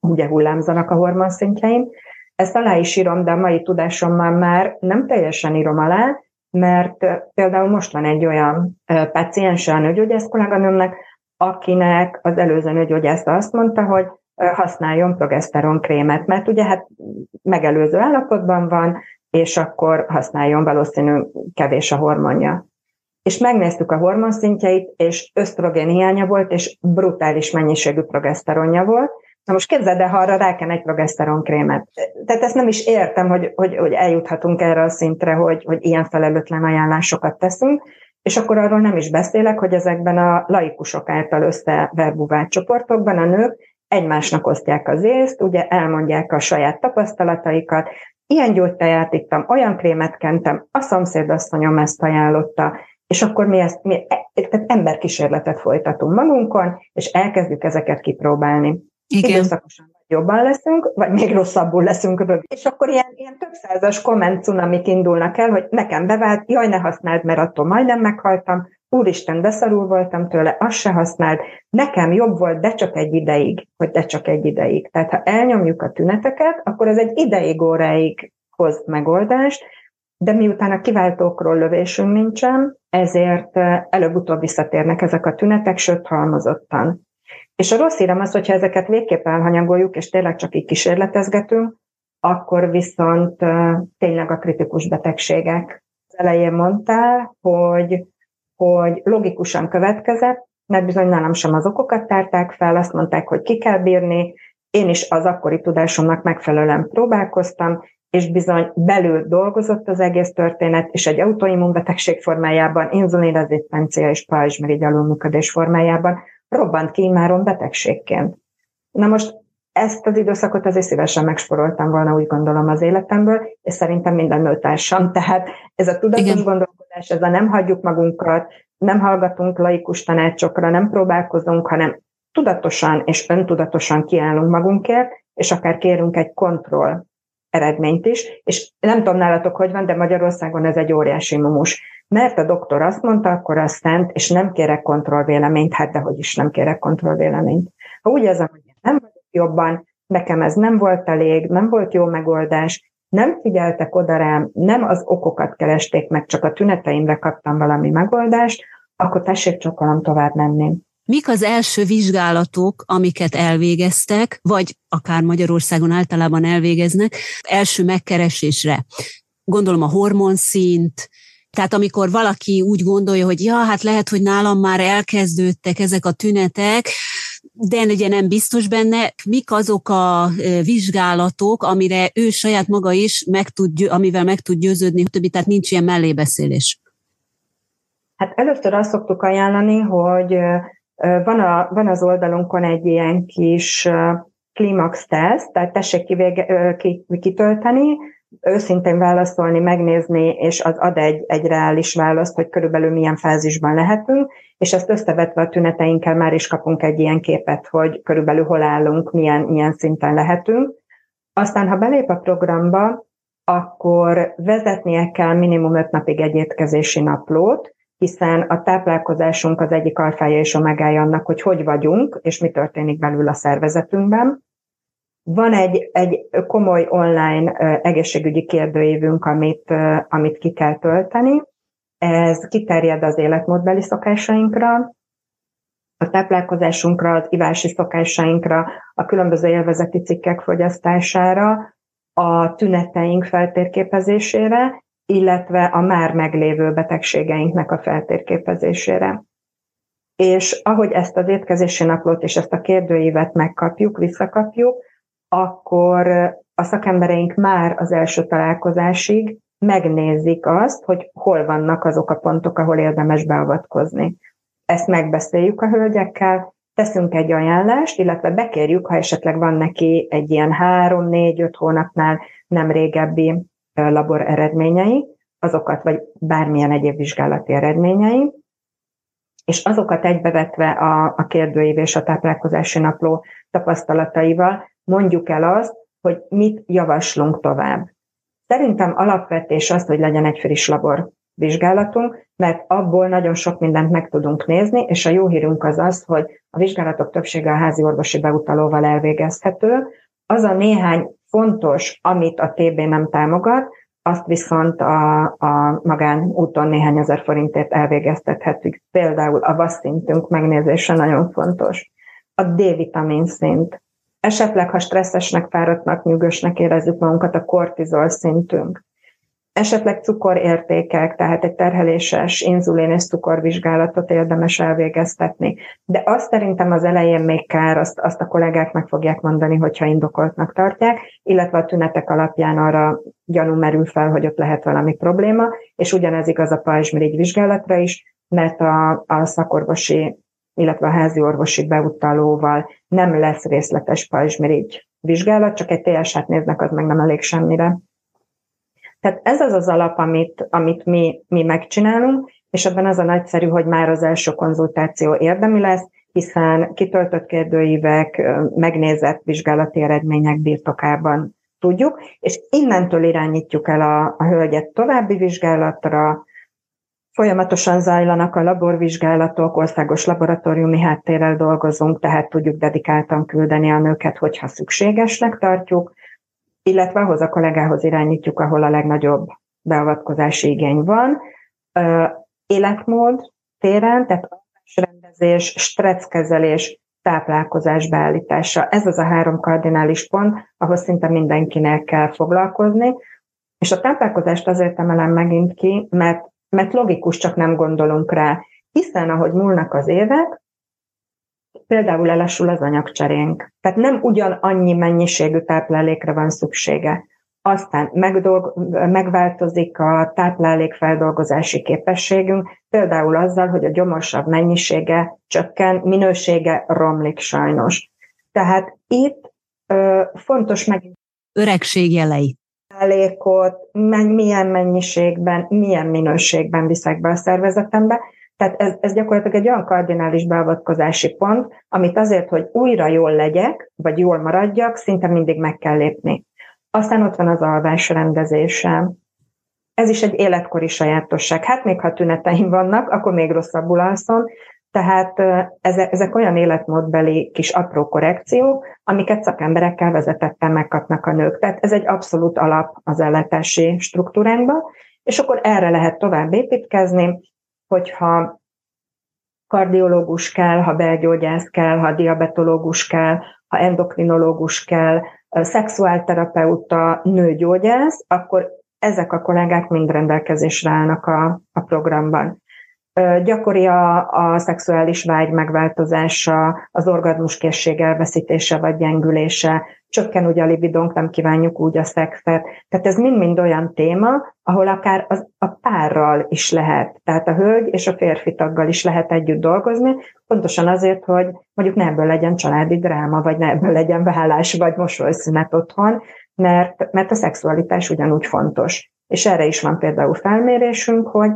ugye hullámzanak a hormonszintjeim. Ezt alá is írom, de a mai tudásommal már nem teljesen írom alá, mert például most van egy olyan paciens a nőgyógyász kolléganőmnek, akinek az előző nőgyógyász azt mondta, hogy használjon progeszteron krémet, mert ugye hát megelőző állapotban van, és akkor használjon valószínű kevés a hormonja. És megnéztük a hormonszintjeit, és ösztrogén hiánya volt, és brutális mennyiségű progeszteronja volt. Na most képzeld el, ha arra ráken egy progeszteron krémet. Tehát ezt nem is értem, hogy, hogy, hogy eljuthatunk erre a szintre, hogy, hogy ilyen felelőtlen ajánlásokat teszünk, és akkor arról nem is beszélek, hogy ezekben a laikusok által összeverbuvált csoportokban a nők egymásnak osztják az észt, ugye elmondják a saját tapasztalataikat, ilyen gyógytáját ittam, olyan krémet kentem, a szomszédasszonyom ezt ajánlotta, és akkor mi ezt, mi, tehát emberkísérletet folytatunk magunkon, és elkezdjük ezeket kipróbálni. Igen. Időszakosan jobban leszünk, vagy még rosszabbul leszünk rövid. És akkor ilyen, ilyen több százas komment cunamik indulnak el, hogy nekem bevált, jaj, ne használd, mert attól majdnem meghaltam, úristen, beszarul voltam tőle, azt se használt, nekem jobb volt, de csak egy ideig, hogy de csak egy ideig. Tehát ha elnyomjuk a tüneteket, akkor ez egy ideig óráig hoz megoldást, de miután a kiváltókról lövésünk nincsen, ezért előbb-utóbb visszatérnek ezek a tünetek, sőt halmozottan. És a rossz hírem az, hogyha ezeket végképp elhanyagoljuk, és tényleg csak így kísérletezgetünk, akkor viszont tényleg a kritikus betegségek. Az elején mondtál, hogy hogy logikusan következett, mert bizony nálam sem az okokat tárták fel, azt mondták, hogy ki kell bírni, én is az akkori tudásomnak megfelelően próbálkoztam, és bizony belül dolgozott az egész történet, és egy autoimmunbetegség formájában, inzulinrezisztencia és pajzsmirigy alulműködés formájában robbant ki imáron betegségként. Na most ezt az időszakot azért szívesen megsporoltam volna, úgy gondolom az életemből, és szerintem minden nőtársam. Tehát ez a tudatos Igen. Gondolkodás, ez a nem hagyjuk magunkat, nem hallgatunk laikus tanácsokra, nem próbálkozunk, hanem tudatosan és öntudatosan kiállunk magunkért, és akár kérünk egy kontroll eredményt is, és nem tudom nálatok, hogy van, de Magyarországon ez egy óriási mumus. Mert a doktor azt mondta, akkor azt szent, és nem kérek kontrollvéleményt, hát de hogy is nem kérek kontrollvéleményt. Ha úgy érzem, hogy nem vagyok jobban, nekem ez nem volt elég, nem volt jó megoldás, nem figyeltek oda rám, nem az okokat keresték meg, csak a tüneteimre kaptam valami megoldást, akkor tessék csokolom tovább menni. Mik az első vizsgálatok, amiket elvégeztek, vagy akár Magyarországon általában elvégeznek, első megkeresésre? Gondolom a hormonszint, Tehát amikor valaki úgy gondolja, hogy ja, hát lehet, hogy nálam már elkezdődtek ezek a tünetek, de ugye nem biztos benne, mik azok a vizsgálatok, amire ő saját maga is meg tud, amivel meg tud győződni, többi, tehát nincs ilyen mellébeszélés. Hát először azt szoktuk ajánlani, hogy van, a, van az oldalunkon egy ilyen kis klimax teszt, tehát tessék kivége, kitölteni, őszintén válaszolni, megnézni, és az ad egy, egy reális választ, hogy körülbelül milyen fázisban lehetünk, és ezt összevetve a tüneteinkkel már is kapunk egy ilyen képet, hogy körülbelül hol állunk, milyen, milyen szinten lehetünk. Aztán, ha belép a programba, akkor vezetnie kell minimum öt napig egy étkezési naplót, hiszen a táplálkozásunk az egyik alfája és omegája annak, hogy hogy vagyunk, és mi történik belül a szervezetünkben. Van egy, egy komoly online egészségügyi kérdőívünk, amit, amit ki kell tölteni. Ez kiterjed az életmódbeli szokásainkra, a táplálkozásunkra, az ivási szokásainkra, a különböző élvezeti cikkek fogyasztására, a tüneteink feltérképezésére, illetve a már meglévő betegségeinknek a feltérképezésére. És ahogy ezt az étkezési naplót és ezt a kérdőívet megkapjuk, visszakapjuk, akkor a szakembereink már az első találkozásig megnézik azt, hogy hol vannak azok a pontok, ahol érdemes beavatkozni. Ezt megbeszéljük a hölgyekkel, teszünk egy ajánlást, illetve bekérjük, ha esetleg van neki egy ilyen három, négy, öt hónapnál nem régebbi labor eredményei, azokat, vagy bármilyen egyéb vizsgálati eredményei, és azokat egybevetve a, a kérdőív és a táplálkozási napló tapasztalataival mondjuk el azt, hogy mit javaslunk tovább. Szerintem alapvetés az, hogy legyen egy friss labor vizsgálatunk, mert abból nagyon sok mindent meg tudunk nézni, és a jó hírünk az az, hogy a vizsgálatok többsége a házi orvosi beutalóval elvégezhető. Az a néhány fontos, amit a TB nem támogat, azt viszont a, a magán úton néhány ezer forintért elvégeztethetjük. Például a VASZ szintünk megnézése nagyon fontos. A D-vitamin szint, Esetleg, ha stresszesnek, fáradtnak, nyűgösnek érezzük magunkat, a kortizol szintünk. Esetleg cukorértékek, tehát egy terheléses inzulin és cukorvizsgálatot érdemes elvégeztetni. De azt szerintem az elején még kár, azt, azt a kollégák meg fogják mondani, hogyha indokoltnak tartják, illetve a tünetek alapján arra gyanú merül fel, hogy ott lehet valami probléma, és ugyanez igaz a pajzsmirigy vizsgálatra is, mert a, a szakorvosi illetve a házi orvosi beutalóval nem lesz részletes pajzsmirigy vizsgálat, csak egy TSH-t néznek, az meg nem elég semmire. Tehát ez az az alap, amit, amit mi, mi megcsinálunk, és ebben az a nagyszerű, hogy már az első konzultáció érdemi lesz, hiszen kitöltött kérdőívek, megnézett vizsgálati eredmények birtokában tudjuk, és innentől irányítjuk el a, a hölgyet további vizsgálatra, Folyamatosan zajlanak a laborvizsgálatok, országos laboratóriumi háttérrel dolgozunk, tehát tudjuk dedikáltan küldeni a nőket, hogyha szükségesnek tartjuk, illetve ahhoz a kollégához irányítjuk, ahol a legnagyobb beavatkozási igény van. Életmód téren, tehát rendezés, stresszkezelés, táplálkozás beállítása. Ez az a három kardinális pont, ahhoz szinte mindenkinek kell foglalkozni. És a táplálkozást azért emelem megint ki, mert mert logikus, csak nem gondolunk rá. Hiszen, ahogy múlnak az évek, például elassul az anyagcserénk. Tehát nem ugyan annyi mennyiségű táplálékra van szüksége. Aztán megdolg, megváltozik a táplálékfeldolgozási képességünk, például azzal, hogy a gyomorsabb mennyisége csökken, minősége romlik sajnos. Tehát itt ö, fontos meg... Öregség jelei táplálékot, milyen mennyiségben, milyen minőségben viszek be a szervezetembe. Tehát ez, ez gyakorlatilag egy olyan kardinális beavatkozási pont, amit azért, hogy újra jól legyek, vagy jól maradjak, szinte mindig meg kell lépni. Aztán ott van az alvás rendezése. Ez is egy életkori sajátosság. Hát még ha tüneteim vannak, akkor még rosszabbul alszom, tehát ezek olyan életmódbeli kis apró korrekciók, amiket szakemberekkel vezetettem megkapnak a nők. Tehát ez egy abszolút alap az ellátási struktúránkban, és akkor erre lehet tovább építkezni, hogyha kardiológus kell, ha belgyógyász kell, ha diabetológus kell, ha endokrinológus kell, szexuálterapeuta, nőgyógyász, akkor ezek a kollégák mind rendelkezésre állnak a, a programban. Gyakori a, a szexuális vágy megváltozása, az orgazmuskészség elveszítése vagy gyengülése, csökken ugye a libidónk, nem kívánjuk úgy a szexet. Tehát ez mind-mind olyan téma, ahol akár az, a párral is lehet, tehát a hölgy és a férfi taggal is lehet együtt dolgozni, pontosan azért, hogy mondjuk ne ebből legyen családi dráma, vagy ne ebből legyen vállás, vagy mosolyszünet otthon, mert, mert a szexualitás ugyanúgy fontos. És erre is van például felmérésünk, hogy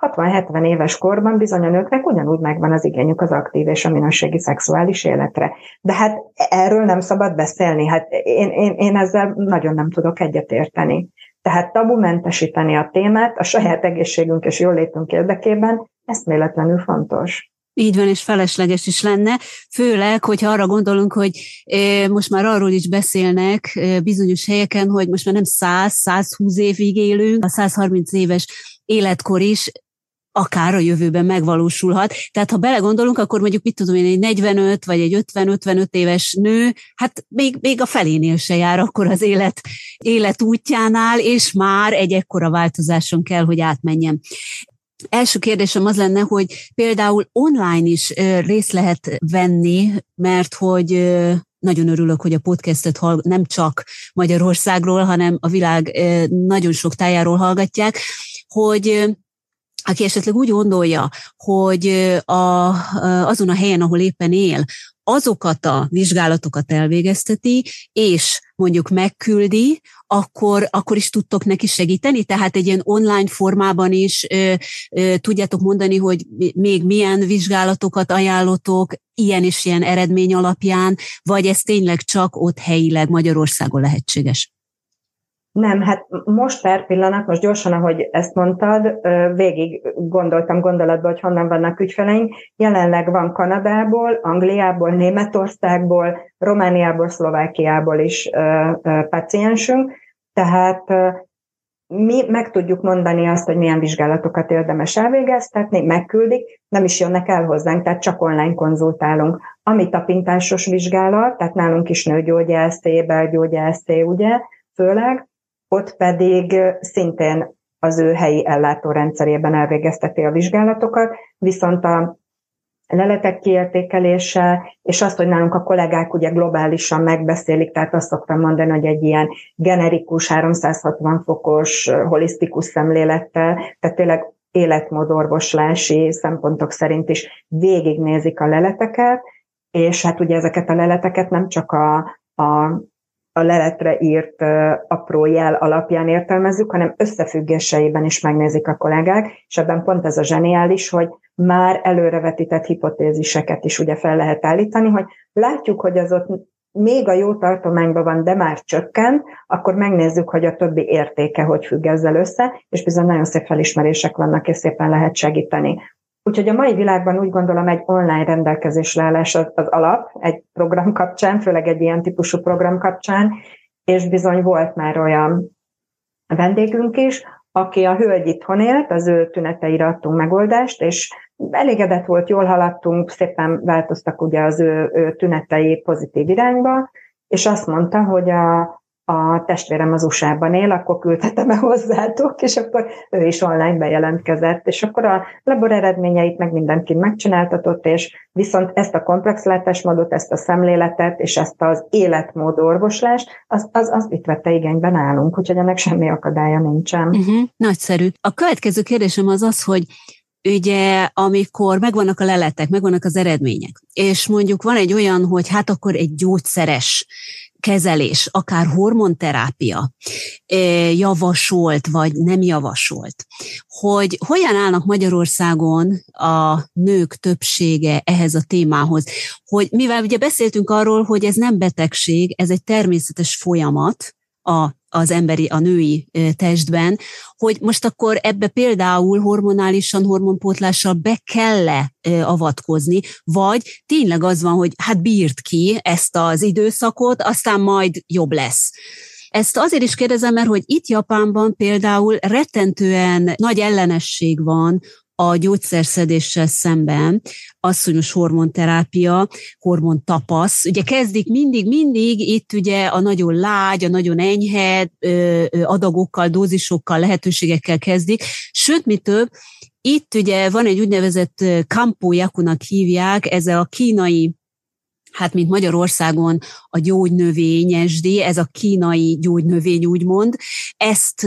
60-70 éves korban bizony a nőknek ugyanúgy megvan az igényük az aktív és a minőségi szexuális életre. De hát erről nem szabad beszélni. Hát én, én, én ezzel nagyon nem tudok egyetérteni. Tehát tabumentesíteni a témát a saját egészségünk és jólétünk érdekében eszméletlenül fontos. Így van, és felesleges is lenne, főleg, hogyha arra gondolunk, hogy most már arról is beszélnek bizonyos helyeken, hogy most már nem 100-120 évig élünk, a 130 éves életkor is akár a jövőben megvalósulhat. Tehát ha belegondolunk, akkor mondjuk mit tudom én, egy 45 vagy egy 50-55 éves nő, hát még, még a felénél se jár akkor az élet, élet útjánál, és már egy ekkora változáson kell, hogy átmenjen. Első kérdésem az lenne, hogy például online is részt lehet venni, mert hogy nagyon örülök, hogy a podcastet hall, nem csak Magyarországról, hanem a világ nagyon sok tájáról hallgatják, hogy aki esetleg úgy gondolja, hogy a, azon a helyen, ahol éppen él, azokat a vizsgálatokat elvégezteti, és mondjuk megküldi, akkor, akkor is tudtok neki segíteni? Tehát egy ilyen online formában is ö, ö, tudjátok mondani, hogy még milyen vizsgálatokat ajánlotok, ilyen és ilyen eredmény alapján, vagy ez tényleg csak ott helyileg Magyarországon lehetséges? Nem, hát most per pillanat, most gyorsan, ahogy ezt mondtad, végig gondoltam gondolatba, hogy honnan vannak ügyfeleink. Jelenleg van Kanadából, Angliából, Németországból, Romániából, Szlovákiából is paciensünk, tehát mi meg tudjuk mondani azt, hogy milyen vizsgálatokat érdemes elvégeztetni, megküldik, nem is jönnek el hozzánk, tehát csak online konzultálunk. Ami tapintásos vizsgálat, tehát nálunk is nőgyógyászé, belgyógyászé, ugye, főleg, ott pedig szintén az ő helyi ellátórendszerében elvégezteti a vizsgálatokat, viszont a leletek kiértékelése, és azt, hogy nálunk a kollégák ugye globálisan megbeszélik, tehát azt szoktam mondani, hogy egy ilyen generikus, 360 fokos, holisztikus szemlélettel, tehát tényleg életmódorvoslási szempontok szerint is végignézik a leleteket, és hát ugye ezeket a leleteket nem csak a, a a leletre írt apró jel alapján értelmezzük, hanem összefüggéseiben is megnézik a kollégák, és ebben pont ez a zseniális, hogy már előrevetített hipotéziseket is ugye fel lehet állítani, hogy látjuk, hogy az ott még a jó tartományban van, de már csökkent, akkor megnézzük, hogy a többi értéke hogy függ ezzel össze, és bizony nagyon szép felismerések vannak, és szépen lehet segíteni. Úgyhogy a mai világban úgy gondolom egy online rendelkezésre állás az, alap, egy program kapcsán, főleg egy ilyen típusú program kapcsán, és bizony volt már olyan vendégünk is, aki a hölgy itthon élt, az ő tüneteire adtunk megoldást, és elégedett volt, jól haladtunk, szépen változtak ugye az ő, ő tünetei pozitív irányba, és azt mondta, hogy a, a testvérem az USA-ban él, akkor küldhetem-e hozzátok, és akkor ő is online bejelentkezett, és akkor a labor eredményeit meg mindenki megcsináltatott, és viszont ezt a komplex látásmódot, ezt a szemléletet, és ezt az életmód orvoslást, az, az, az itt vette igényben nálunk, úgyhogy ennek semmi akadálya nincsen. Uh-huh, nagyszerű. A következő kérdésem az az, hogy ugye amikor megvannak a leletek, megvannak az eredmények, és mondjuk van egy olyan, hogy hát akkor egy gyógyszeres kezelés, akár hormonterápia javasolt, vagy nem javasolt, hogy hogyan állnak Magyarországon a nők többsége ehhez a témához. Hogy mivel ugye beszéltünk arról, hogy ez nem betegség, ez egy természetes folyamat, a az emberi, a női testben, hogy most akkor ebbe például hormonálisan, hormonpótlással be kell-e avatkozni, vagy tényleg az van, hogy hát bírt ki ezt az időszakot, aztán majd jobb lesz. Ezt azért is kérdezem, mert hogy itt Japánban például rettentően nagy ellenesség van a gyógyszerszedéssel szemben asszonyos hormonterápia, hormontapasz. Ugye kezdik mindig, mindig itt ugye a nagyon lágy, a nagyon enyhe adagokkal, dózisokkal, lehetőségekkel kezdik. Sőt, mi több, itt ugye van egy úgynevezett Yakunak hívják, ez a kínai hát mint Magyarországon a gyógynövényesdi, ez a kínai gyógynövény úgymond, ezt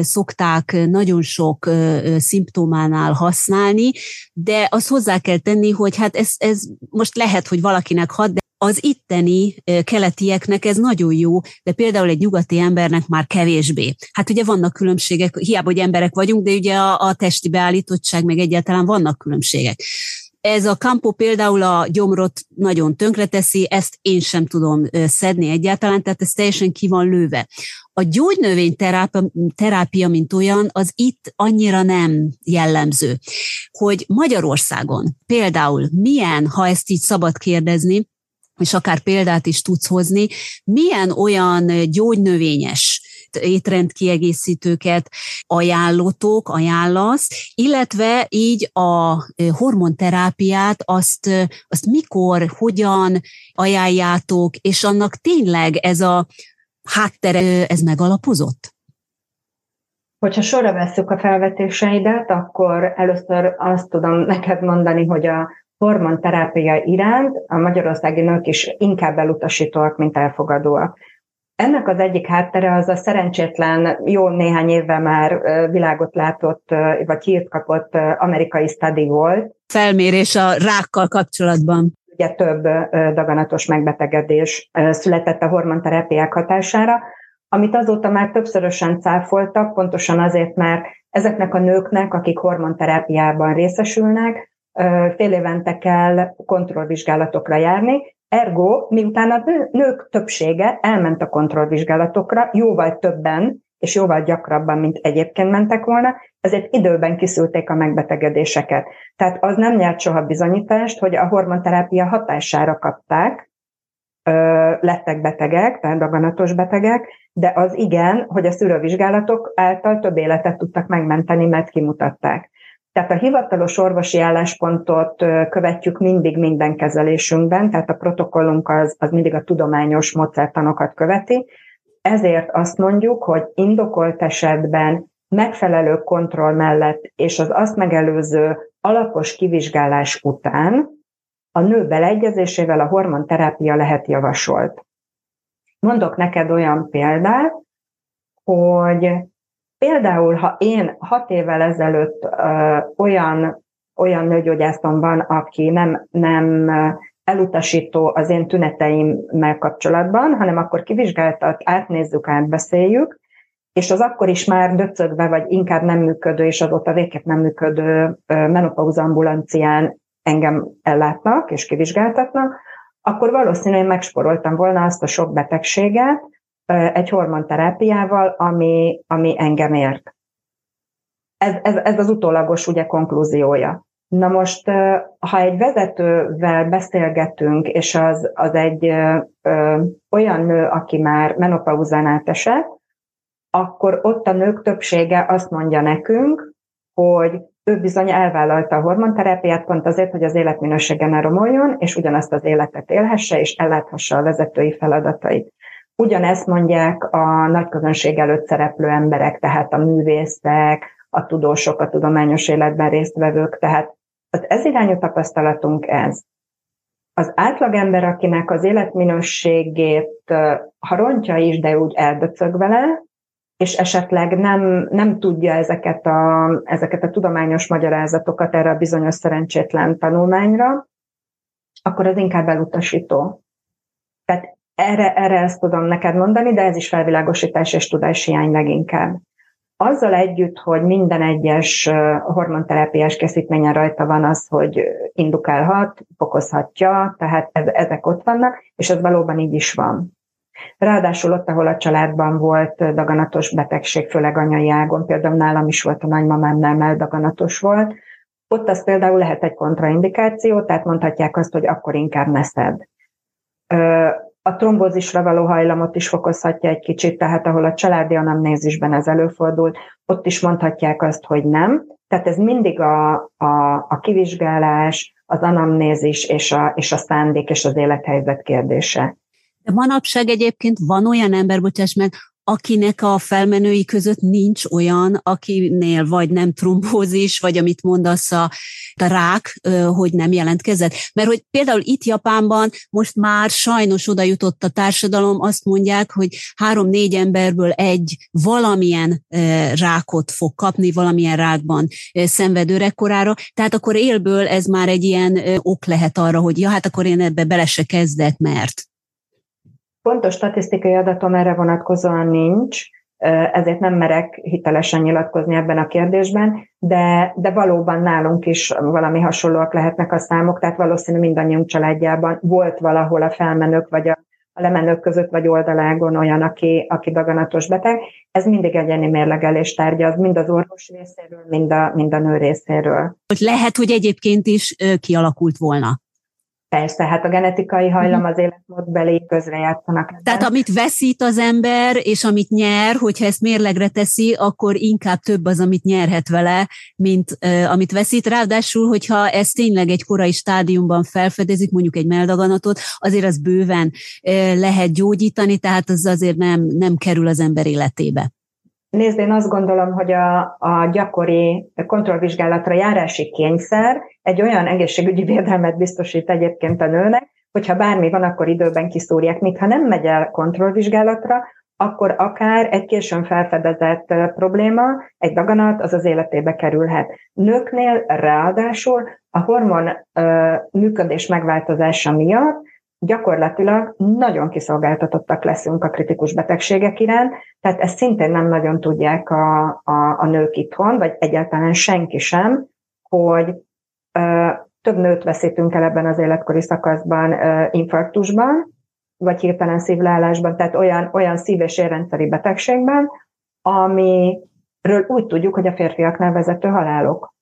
szokták nagyon sok szimptománál használni, de azt hozzá kell tenni, hogy hát ez, ez most lehet, hogy valakinek hat, de az itteni keletieknek ez nagyon jó, de például egy nyugati embernek már kevésbé. Hát ugye vannak különbségek, hiába, hogy emberek vagyunk, de ugye a, a testi beállítottság meg egyáltalán vannak különbségek. Ez a kampó például a gyomrot nagyon tönkreteszi, ezt én sem tudom szedni egyáltalán, tehát ez teljesen ki van lőve. A gyógynövény terápia, mint olyan, az itt annyira nem jellemző. Hogy Magyarországon például milyen, ha ezt így szabad kérdezni, és akár példát is tudsz hozni, milyen olyan gyógynövényes étrendkiegészítőket ajánlotok, ajánlasz, illetve így a hormonterápiát azt, azt mikor, hogyan ajánljátok, és annak tényleg ez a háttere, ez megalapozott? Hogyha sorra veszük a felvetéseidet, akkor először azt tudom neked mondani, hogy a hormonterápia iránt a magyarországi nők is inkább elutasítóak, mint elfogadóak. Ennek az egyik háttere az a szerencsétlen, jó néhány évvel már világot látott, vagy hírt kapott amerikai study volt. Felmérés a rákkal kapcsolatban. Ugye több daganatos megbetegedés született a hormonterápiák hatására, amit azóta már többszörösen cáfoltak, pontosan azért, mert ezeknek a nőknek, akik hormonterápiában részesülnek, fél évente kell kontrollvizsgálatokra járni, Ergo, miután a nők többsége elment a kontrollvizsgálatokra, jóval többen és jóval gyakrabban, mint egyébként mentek volna, ezért időben kiszülték a megbetegedéseket. Tehát az nem nyert soha bizonyítást, hogy a hormonterápia hatására kapták, ö, lettek betegek, tehát daganatos betegek, de az igen, hogy a szűrővizsgálatok által több életet tudtak megmenteni, mert kimutatták. Tehát a hivatalos orvosi álláspontot követjük mindig minden kezelésünkben, tehát a protokollunk az, az mindig a tudományos módszertanokat követi. Ezért azt mondjuk, hogy indokolt esetben megfelelő kontroll mellett és az azt megelőző alapos kivizsgálás után a nő beleegyezésével a hormonterápia lehet javasolt. Mondok neked olyan példát, hogy Például, ha én hat évvel ezelőtt ö, olyan, olyan nőgyógyászom van, aki nem, nem elutasító az én tüneteimmel kapcsolatban, hanem akkor kivizsgáltat, átnézzük, átbeszéljük, és az akkor is már döcögve, vagy inkább nem működő, és azóta végképp nem működő menopauza ambulancián engem ellátnak és kivizsgáltatnak, akkor valószínűleg megsporoltam volna azt a sok betegséget, egy hormonterápiával, ami, ami engem ért. Ez, ez, ez az utólagos ugye konklúziója. Na most, ha egy vezetővel beszélgetünk, és az, az egy ö, olyan nő, aki már menopauzán átesett, akkor ott a nők többsége azt mondja nekünk, hogy ő bizony elvállalta a hormonterápiát pont azért, hogy az életminősége ne romoljon, és ugyanazt az életet élhesse, és elláthassa a vezetői feladatait. Ugyanezt mondják a nagy előtt szereplő emberek, tehát a művészek, a tudósok, a tudományos életben résztvevők, tehát az ez irányú tapasztalatunk ez. Az átlagember, akinek az életminőségét, ha rontja is, de úgy eldöcög vele, és esetleg nem, nem tudja ezeket a, ezeket a tudományos magyarázatokat erre a bizonyos szerencsétlen tanulmányra, akkor az inkább elutasító. Tehát erre, erre ezt tudom neked mondani, de ez is felvilágosítás és tudáshiány leginkább. Azzal együtt, hogy minden egyes hormonterápiás készítményen rajta van az, hogy indukálhat, fokozhatja, tehát ezek ott vannak, és ez valóban így is van. Ráadásul ott, ahol a családban volt daganatos betegség, főleg anyai ágon, például nálam is volt a nagymamámnál, mert daganatos volt, ott az például lehet egy kontraindikáció, tehát mondhatják azt, hogy akkor inkább ne szed a trombózisra való hajlamot is fokozhatja egy kicsit, tehát ahol a családi anamnézisben ez előfordul, ott is mondhatják azt, hogy nem. Tehát ez mindig a, a, a kivizsgálás, az anamnézis és a, és a szándék és az élethelyzet kérdése. De manapság egyébként van olyan ember, bocsáss meg, akinek a felmenői között nincs olyan, akinél vagy nem trombózis, vagy amit mondasz a, rák, hogy nem jelentkezett. Mert hogy például itt Japánban most már sajnos oda jutott a társadalom, azt mondják, hogy három-négy emberből egy valamilyen rákot fog kapni, valamilyen rákban szenvedő rekkorára, tehát akkor élből ez már egy ilyen ok lehet arra, hogy ja, hát akkor én ebbe bele se kezdek, mert. Pontos statisztikai adatom erre vonatkozóan nincs, ezért nem merek hitelesen nyilatkozni ebben a kérdésben, de, de valóban nálunk is valami hasonlóak lehetnek a számok, tehát valószínű mindannyiunk családjában volt valahol a felmenők vagy a, a lemenők között vagy oldalágon olyan, aki, aki daganatos beteg. Ez mindig egyéni mérlegelés tárgya, az mind az orvos részéről, mind a, mind a nő részéről. Lehet, hogy egyébként is kialakult volna. Persze, hát a genetikai hajlam mhm. az életmódbeli közrejátszanak. Ebben. Tehát amit veszít az ember, és amit nyer, hogyha ezt mérlegre teszi, akkor inkább több az, amit nyerhet vele, mint uh, amit veszít. Ráadásul, hogyha ez tényleg egy korai stádiumban felfedezik, mondjuk egy meldaganatot, azért az bőven uh, lehet gyógyítani, tehát az azért nem, nem kerül az ember életébe. Nézd, én azt gondolom, hogy a, a gyakori kontrollvizsgálatra járási kényszer egy olyan egészségügyi védelmet biztosít egyébként a nőnek, hogyha bármi van, akkor időben kiszúrják. Míg ha nem megy el kontrollvizsgálatra, akkor akár egy későn felfedezett probléma, egy daganat, az az életébe kerülhet. Nőknél ráadásul a hormon ö, működés megváltozása miatt gyakorlatilag nagyon kiszolgáltatottak leszünk a kritikus betegségek iránt, tehát ezt szintén nem nagyon tudják a, a, a nők itthon, vagy egyáltalán senki sem, hogy ö, több nőt veszítünk el ebben az életkori szakaszban ö, infarktusban, vagy hirtelen szívleállásban, tehát olyan, olyan szív- és érrendszeri betegségben, amiről úgy tudjuk, hogy a férfiaknál vezető halálok.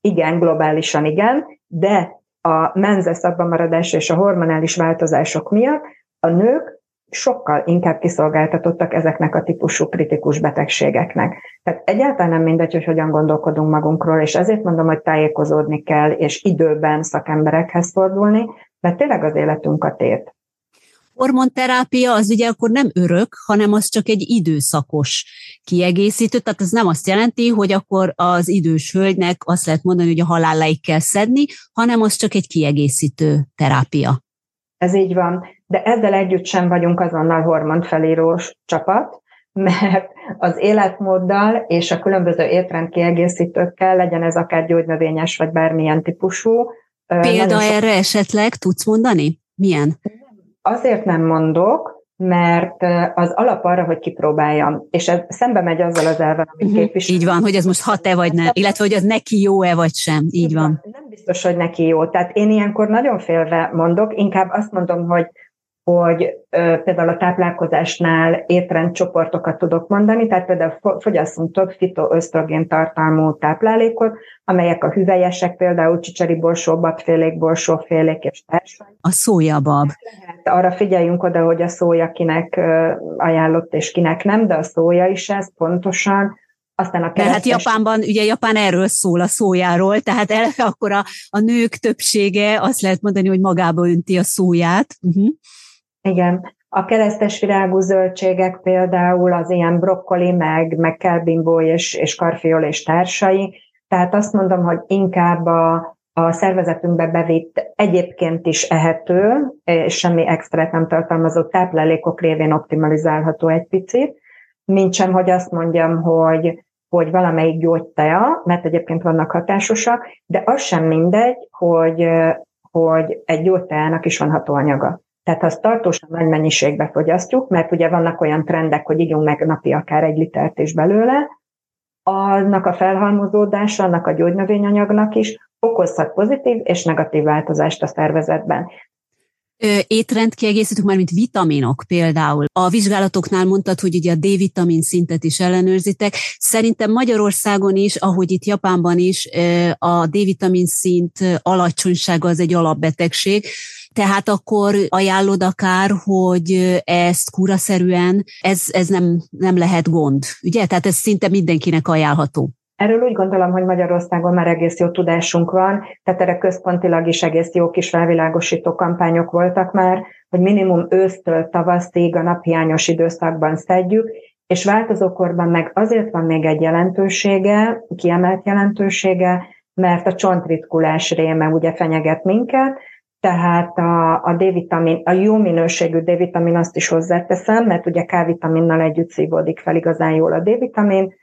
Igen, globálisan igen, de a menze szabban maradás és a hormonális változások miatt a nők sokkal inkább kiszolgáltatottak ezeknek a típusú kritikus betegségeknek. Tehát egyáltalán nem mindegy, hogy hogyan gondolkodunk magunkról, és ezért mondom, hogy tájékozódni kell, és időben szakemberekhez fordulni, mert tényleg az életünk a tét hormonterápia az ugye akkor nem örök, hanem az csak egy időszakos kiegészítő, tehát ez nem azt jelenti, hogy akkor az idős hölgynek azt lehet mondani, hogy a halálláig kell szedni, hanem az csak egy kiegészítő terápia. Ez így van, de ezzel együtt sem vagyunk azonnal hormonfelírós csapat, mert az életmóddal és a különböző étrendkiegészítőkkel, legyen ez akár gyógynövényes, vagy bármilyen típusú. Példa erre esetleg tudsz mondani? Milyen? Azért nem mondok, mert az alap arra, hogy kipróbáljam, és ez szembe megy azzal az elven, amit uh-huh. képvisel. Így van, hogy ez most hat-e vagy nem, illetve hogy az neki jó-e vagy sem. Így, Így van. van. Nem biztos, hogy neki jó. Tehát én ilyenkor nagyon félve mondok, inkább azt mondom, hogy hogy ö, például a táplálkozásnál étrendcsoportokat tudok mondani, tehát például fogyasszunk több fitoösztrogén tartalmú táplálékot, amelyek a hüvelyesek, például csicseri borsó, babfélék, borsófélék és társai. A szójabab. Arra figyeljünk oda, hogy a szója kinek ajánlott és kinek nem, de a szója is ez pontosan, aztán a keresztes... hát Japánban, ugye Japán erről szól a szójáról, tehát eleve akkor a, a nők többsége azt lehet mondani, hogy magába önti a szóját. Uh-huh. Igen. A keresztes virágú zöldségek például az ilyen brokkoli, meg, meg kelbimbó és, és karfiol és társai. Tehát azt mondom, hogy inkább a, a szervezetünkbe bevitt egyébként is ehető, és semmi extrát nem tartalmazó táplálékok révén optimalizálható egy picit, mint hogy azt mondjam, hogy, hogy valamelyik gyógytea, mert egyébként vannak hatásosak, de az sem mindegy, hogy, hogy egy gyógyteának is van hatóanyaga. Tehát azt tartósan nagy mennyiségbe fogyasztjuk, mert ugye vannak olyan trendek, hogy ígyunk meg napi akár egy litert is belőle, annak a felhalmozódása, annak a gyógynövényanyagnak is okozhat pozitív és negatív változást a szervezetben étrendkiegészítők, már mint vitaminok például. A vizsgálatoknál mondtad, hogy ugye a D-vitamin szintet is ellenőrzitek. Szerintem Magyarországon is, ahogy itt Japánban is, a D-vitamin szint alacsonysága az egy alapbetegség. Tehát akkor ajánlod akár, hogy ezt kuraszerűen, ez, ez nem, nem lehet gond, ugye? Tehát ez szinte mindenkinek ajánlható. Erről úgy gondolom, hogy Magyarországon már egész jó tudásunk van, tehát erre központilag is egész jó kis felvilágosító kampányok voltak már, hogy minimum ősztől tavaszig a naphiányos időszakban szedjük, és változókorban meg azért van még egy jelentősége, kiemelt jelentősége, mert a csontritkulás réme ugye fenyeget minket, tehát a, a D-vitamin, a jó minőségű D-vitamin azt is hozzáteszem, mert ugye K-vitaminnal együtt szívódik fel igazán jól a D-vitamin,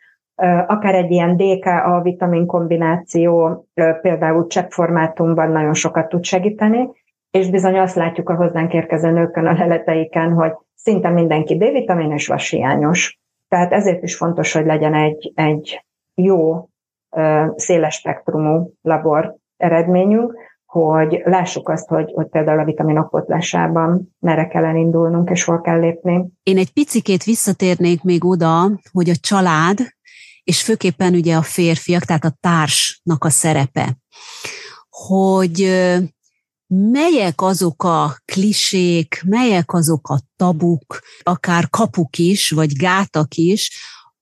akár egy ilyen DKA vitamin kombináció például cseppformátumban nagyon sokat tud segíteni, és bizony azt látjuk a hozzánk érkező nőkön a leleteiken, hogy szinte mindenki D-vitamin és vashiányos. Tehát ezért is fontos, hogy legyen egy, egy jó, széles spektrumú labor eredményünk, hogy lássuk azt, hogy, hogy például a vitaminok potlásában merre kell elindulnunk, és hol kell lépni. Én egy picikét visszatérnék még oda, hogy a család, és főképpen ugye a férfiak, tehát a társnak a szerepe, hogy melyek azok a klisék, melyek azok a tabuk, akár kapuk is, vagy gátak is,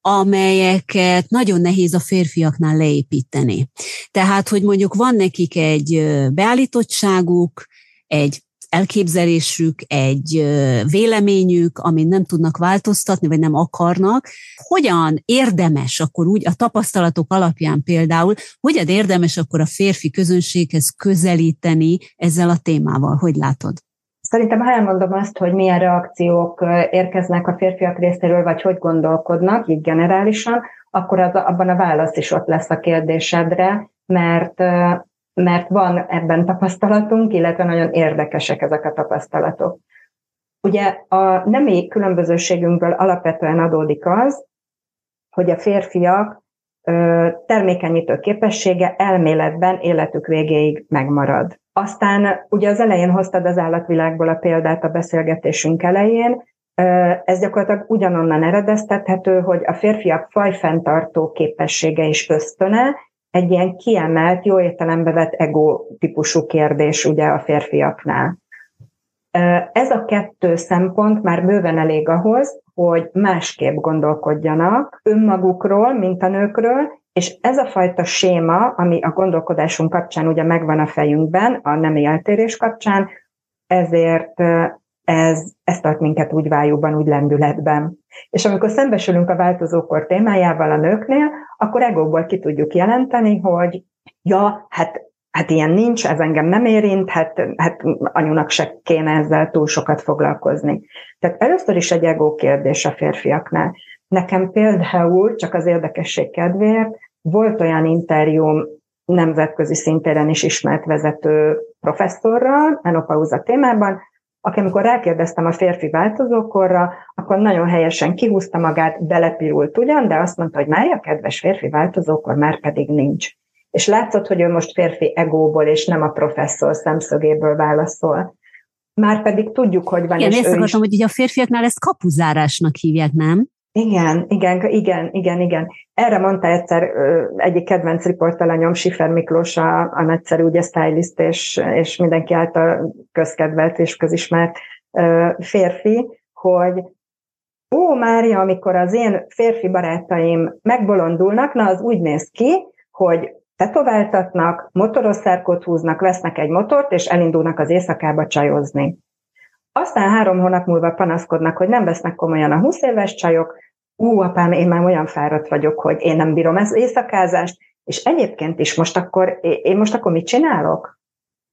amelyeket nagyon nehéz a férfiaknál leépíteni. Tehát, hogy mondjuk van nekik egy beállítottságuk, egy elképzelésük, egy véleményük, amit nem tudnak változtatni, vagy nem akarnak, hogyan érdemes akkor úgy a tapasztalatok alapján például, hogyan érdemes akkor a férfi közönséghez közelíteni ezzel a témával, hogy látod? Szerintem, ha elmondom azt, hogy milyen reakciók érkeznek a férfiak részéről, vagy hogy gondolkodnak, így generálisan, akkor az, abban a válasz is ott lesz a kérdésedre, mert mert van ebben tapasztalatunk, illetve nagyon érdekesek ezek a tapasztalatok. Ugye a nemi különbözőségünkből alapvetően adódik az, hogy a férfiak termékenyítő képessége elméletben életük végéig megmarad. Aztán ugye az elején hoztad az állatvilágból a példát a beszélgetésünk elején, ez gyakorlatilag ugyanonnan eredeztethető, hogy a férfiak fajfenntartó képessége is ösztöne, egy ilyen kiemelt, jó értelembe vett ego típusú kérdés ugye a férfiaknál. Ez a kettő szempont már bőven elég ahhoz, hogy másképp gondolkodjanak önmagukról, mint a nőkről, és ez a fajta séma, ami a gondolkodásunk kapcsán ugye megvan a fejünkben, a nemi eltérés kapcsán, ezért ez, ez tart minket úgy vájúban, úgy lendületben. És amikor szembesülünk a változókor témájával a nőknél, akkor egóból ki tudjuk jelenteni, hogy ja, hát, hát ilyen nincs, ez engem nem érint, hát, hát anyunak se kéne ezzel túl sokat foglalkozni. Tehát először is egy ego kérdés a férfiaknál. Nekem például, csak az érdekesség kedvéért, volt olyan interjúm nemzetközi szintéren is ismert vezető professzorral, menopauza témában, aki amikor rákérdeztem a férfi változókorra, akkor nagyon helyesen kihúzta magát, belepirult ugyan, de azt mondta, hogy Mária, kedves férfi változókor már pedig nincs. És látszott, hogy ő most férfi egóból, és nem a professzor szemszögéből válaszol. Már pedig tudjuk, hogy van. Igen, és ezt akartam, is... hogy ugye a férfiaknál ezt kapuzárásnak hívják, nem? Igen, igen, igen, igen, igen. Erre mondta egyszer egyik kedvenc riportalanyom, Sifer Miklós, a, a nagyszerű ugye stylist, és, és mindenki által közkedvelt és közismert férfi, hogy ó, Mária, amikor az én férfi barátaim megbolondulnak, na az úgy néz ki, hogy tetováltatnak, motorosszerkot húznak, vesznek egy motort, és elindulnak az éjszakába csajozni. Aztán három hónap múlva panaszkodnak, hogy nem vesznek komolyan a 20 éves csajok, ú, apám, én már olyan fáradt vagyok, hogy én nem bírom ez éjszakázást, és egyébként is most akkor, én most akkor mit csinálok?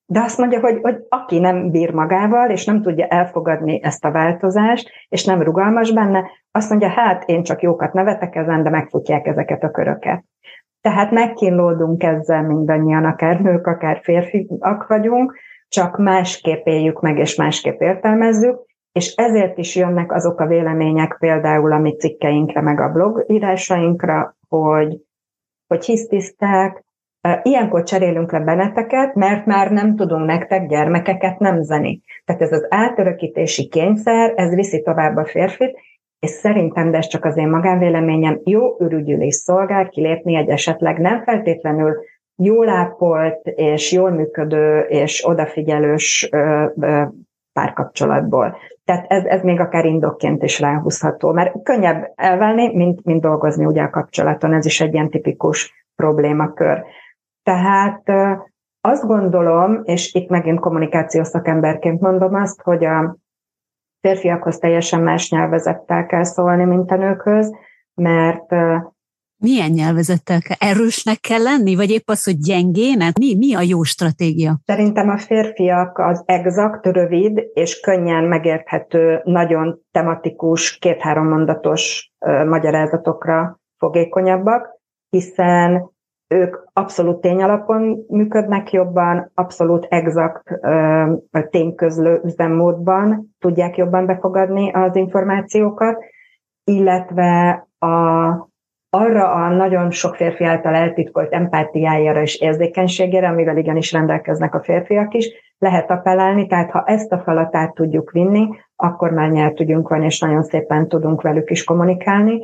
De azt mondja, hogy, hogy aki nem bír magával, és nem tudja elfogadni ezt a változást, és nem rugalmas benne, azt mondja, hát én csak jókat nevetek ezen, de megfutják ezeket a köröket. Tehát megkínlódunk ezzel mindannyian, akár nők, akár férfiak vagyunk, csak másképp éljük meg, és másképp értelmezzük, és ezért is jönnek azok a vélemények például a mi cikkeinkre, meg a blog írásainkra, hogy, hogy hisztiszták, ilyenkor cserélünk le benneteket, mert már nem tudunk nektek gyermekeket nemzeni. Tehát ez az átörökítési kényszer, ez viszi tovább a férfit, és szerintem, de ez csak az én magánvéleményem, jó ürügyülés szolgál kilépni egy esetleg nem feltétlenül jól ápolt és jól működő és odafigyelős párkapcsolatból. Tehát ez, ez még akár indokként is ráhúzható, mert könnyebb elválni, mint, mint dolgozni ugye a kapcsolaton, ez is egy ilyen tipikus problémakör. Tehát azt gondolom, és itt megint kommunikációs szakemberként mondom azt, hogy a férfiakhoz teljesen más nyelvezettel kell szólni, mint a nőkhöz, mert milyen nyelvezettel kell? Erősnek kell lenni, vagy épp az, hogy gyengének? Mi, mi a jó stratégia? Szerintem a férfiak az exakt, rövid és könnyen megérthető, nagyon tematikus, két-három mondatos ö, magyarázatokra fogékonyabbak, hiszen ők abszolút tényalapon működnek jobban, abszolút exakt tényközlő üzemmódban tudják jobban befogadni az információkat, illetve a, arra a nagyon sok férfi által eltitkolt empátiájára és érzékenységére, amivel igenis rendelkeznek a férfiak is, lehet appellálni, tehát ha ezt a falat át tudjuk vinni, akkor már nyertügyünk van, és nagyon szépen tudunk velük is kommunikálni.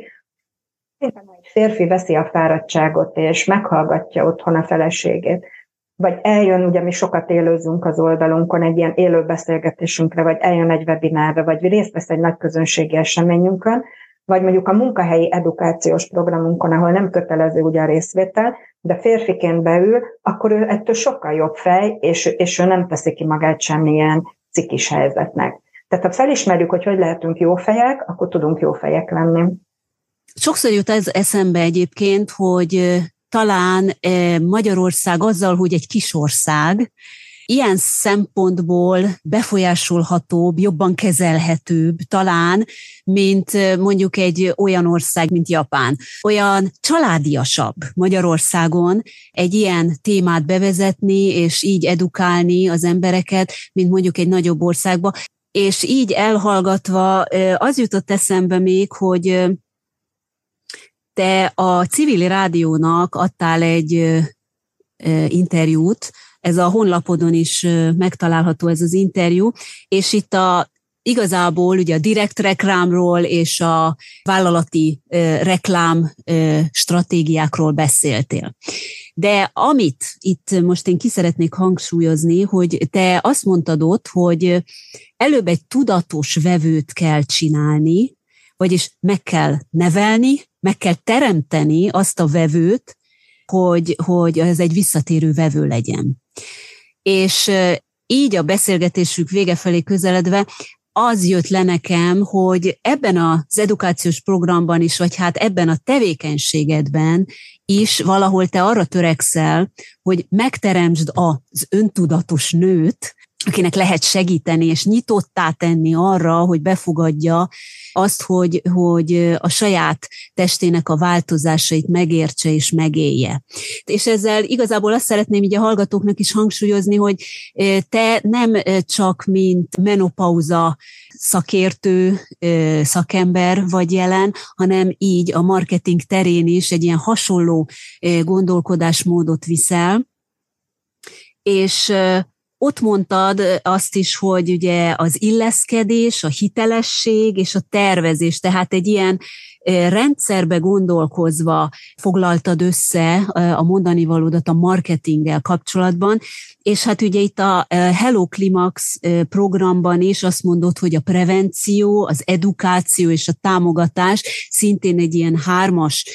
Egy férfi veszi a fáradtságot, és meghallgatja otthon a feleségét, vagy eljön, ugye mi sokat élőzünk az oldalunkon egy ilyen élő beszélgetésünkre, vagy eljön egy webinárra, vagy részt vesz egy nagy közönségi eseményünkön, vagy mondjuk a munkahelyi edukációs programunkon, ahol nem kötelező ugye a részvétel, de férfiként beül, akkor ő ettől sokkal jobb fej, és, és ő nem teszi ki magát semmilyen cikis helyzetnek. Tehát ha felismerjük, hogy hogy lehetünk jó fejek, akkor tudunk jó fejek lenni. Sokszor jut ez eszembe egyébként, hogy talán Magyarország azzal, hogy egy kis ország, ilyen szempontból befolyásolhatóbb, jobban kezelhetőbb talán, mint mondjuk egy olyan ország, mint Japán. Olyan családiasabb Magyarországon egy ilyen témát bevezetni, és így edukálni az embereket, mint mondjuk egy nagyobb országba. És így elhallgatva az jutott eszembe még, hogy te a civil rádiónak adtál egy interjút, ez a honlapodon is megtalálható ez az interjú, és itt a igazából ugye a direkt reklámról és a vállalati reklám stratégiákról beszéltél. De amit itt most én ki szeretnék hangsúlyozni, hogy te azt mondtad ott, hogy előbb egy tudatos vevőt kell csinálni, vagyis meg kell nevelni, meg kell teremteni azt a vevőt, hogy, hogy ez egy visszatérő vevő legyen. És így a beszélgetésük vége felé közeledve az jött le nekem, hogy ebben az edukációs programban is, vagy hát ebben a tevékenységedben is valahol te arra törekszel, hogy megteremtsd az öntudatos nőt, akinek lehet segíteni, és nyitottá tenni arra, hogy befogadja azt, hogy, hogy a saját testének a változásait megértse és megélje. És ezzel igazából azt szeretném így a hallgatóknak is hangsúlyozni, hogy te nem csak mint menopauza szakértő, szakember vagy jelen, hanem így a marketing terén is egy ilyen hasonló gondolkodásmódot viszel, és ott mondtad azt is, hogy ugye az illeszkedés, a hitelesség és a tervezés, tehát egy ilyen rendszerbe gondolkozva foglaltad össze a mondani valódat a marketinggel kapcsolatban, és hát ugye itt a Hello Climax programban is azt mondod, hogy a prevenció, az edukáció és a támogatás szintén egy ilyen hármas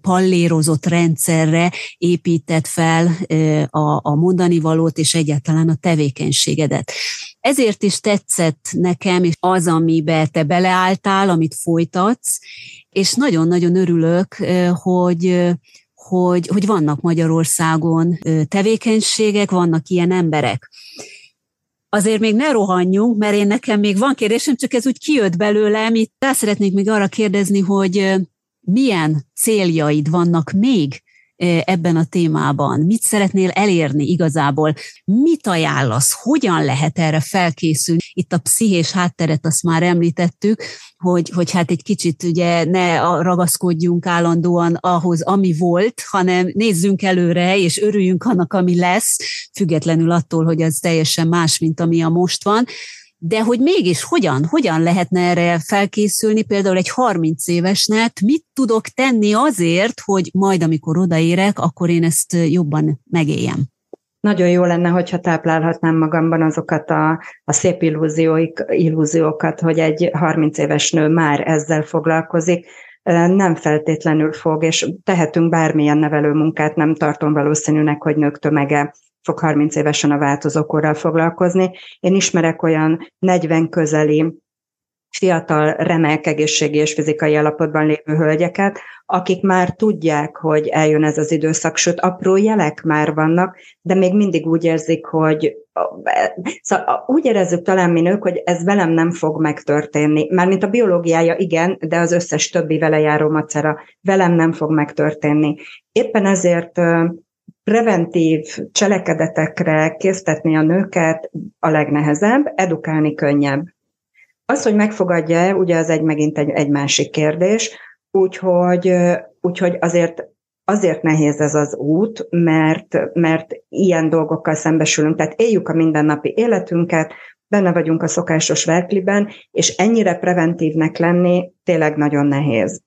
pallérozott rendszerre épített fel a, a mondani valót és egyáltalán a tevékenységedet. Ezért is tetszett nekem és az, amibe te beleálltál, amit folytatsz, és nagyon-nagyon örülök, hogy, hogy, hogy vannak Magyarországon tevékenységek, vannak ilyen emberek. Azért még ne rohanjunk, mert én nekem még van kérdésem, csak ez úgy kijött belőlem. Itt rá szeretnék még arra kérdezni, hogy milyen céljaid vannak még ebben a témában? Mit szeretnél elérni igazából? Mit ajánlasz? Hogyan lehet erre felkészülni? Itt a pszichés hátteret azt már említettük, hogy, hogy hát egy kicsit ugye ne ragaszkodjunk állandóan ahhoz, ami volt, hanem nézzünk előre, és örüljünk annak, ami lesz, függetlenül attól, hogy ez teljesen más, mint ami a most van de hogy mégis hogyan, hogyan lehetne erre felkészülni, például egy 30 évesnek, mit tudok tenni azért, hogy majd amikor odaérek, akkor én ezt jobban megéljem? nagyon jó lenne, hogyha táplálhatnám magamban azokat a, a szép illúzióik, illúziókat, hogy egy 30 éves nő már ezzel foglalkozik, nem feltétlenül fog, és tehetünk bármilyen nevelő munkát, nem tartom valószínűnek, hogy nők tömege fog 30 évesen a változókorral foglalkozni. Én ismerek olyan 40 közeli fiatal, remek egészségi és fizikai állapotban lévő hölgyeket, akik már tudják, hogy eljön ez az időszak, sőt, apró jelek már vannak, de még mindig úgy érzik, hogy szóval úgy érezzük talán mi nők, hogy ez velem nem fog megtörténni. Mármint a biológiája igen, de az összes többi vele járó macera velem nem fog megtörténni. Éppen ezért preventív cselekedetekre késztetni a nőket a legnehezebb, edukálni könnyebb. Az, hogy megfogadja-e, ugye az egy megint egy, egy másik kérdés, úgyhogy, úgyhogy azért azért nehéz ez az út, mert, mert ilyen dolgokkal szembesülünk. Tehát éljük a mindennapi életünket, benne vagyunk a szokásos verkliben, és ennyire preventívnek lenni tényleg nagyon nehéz.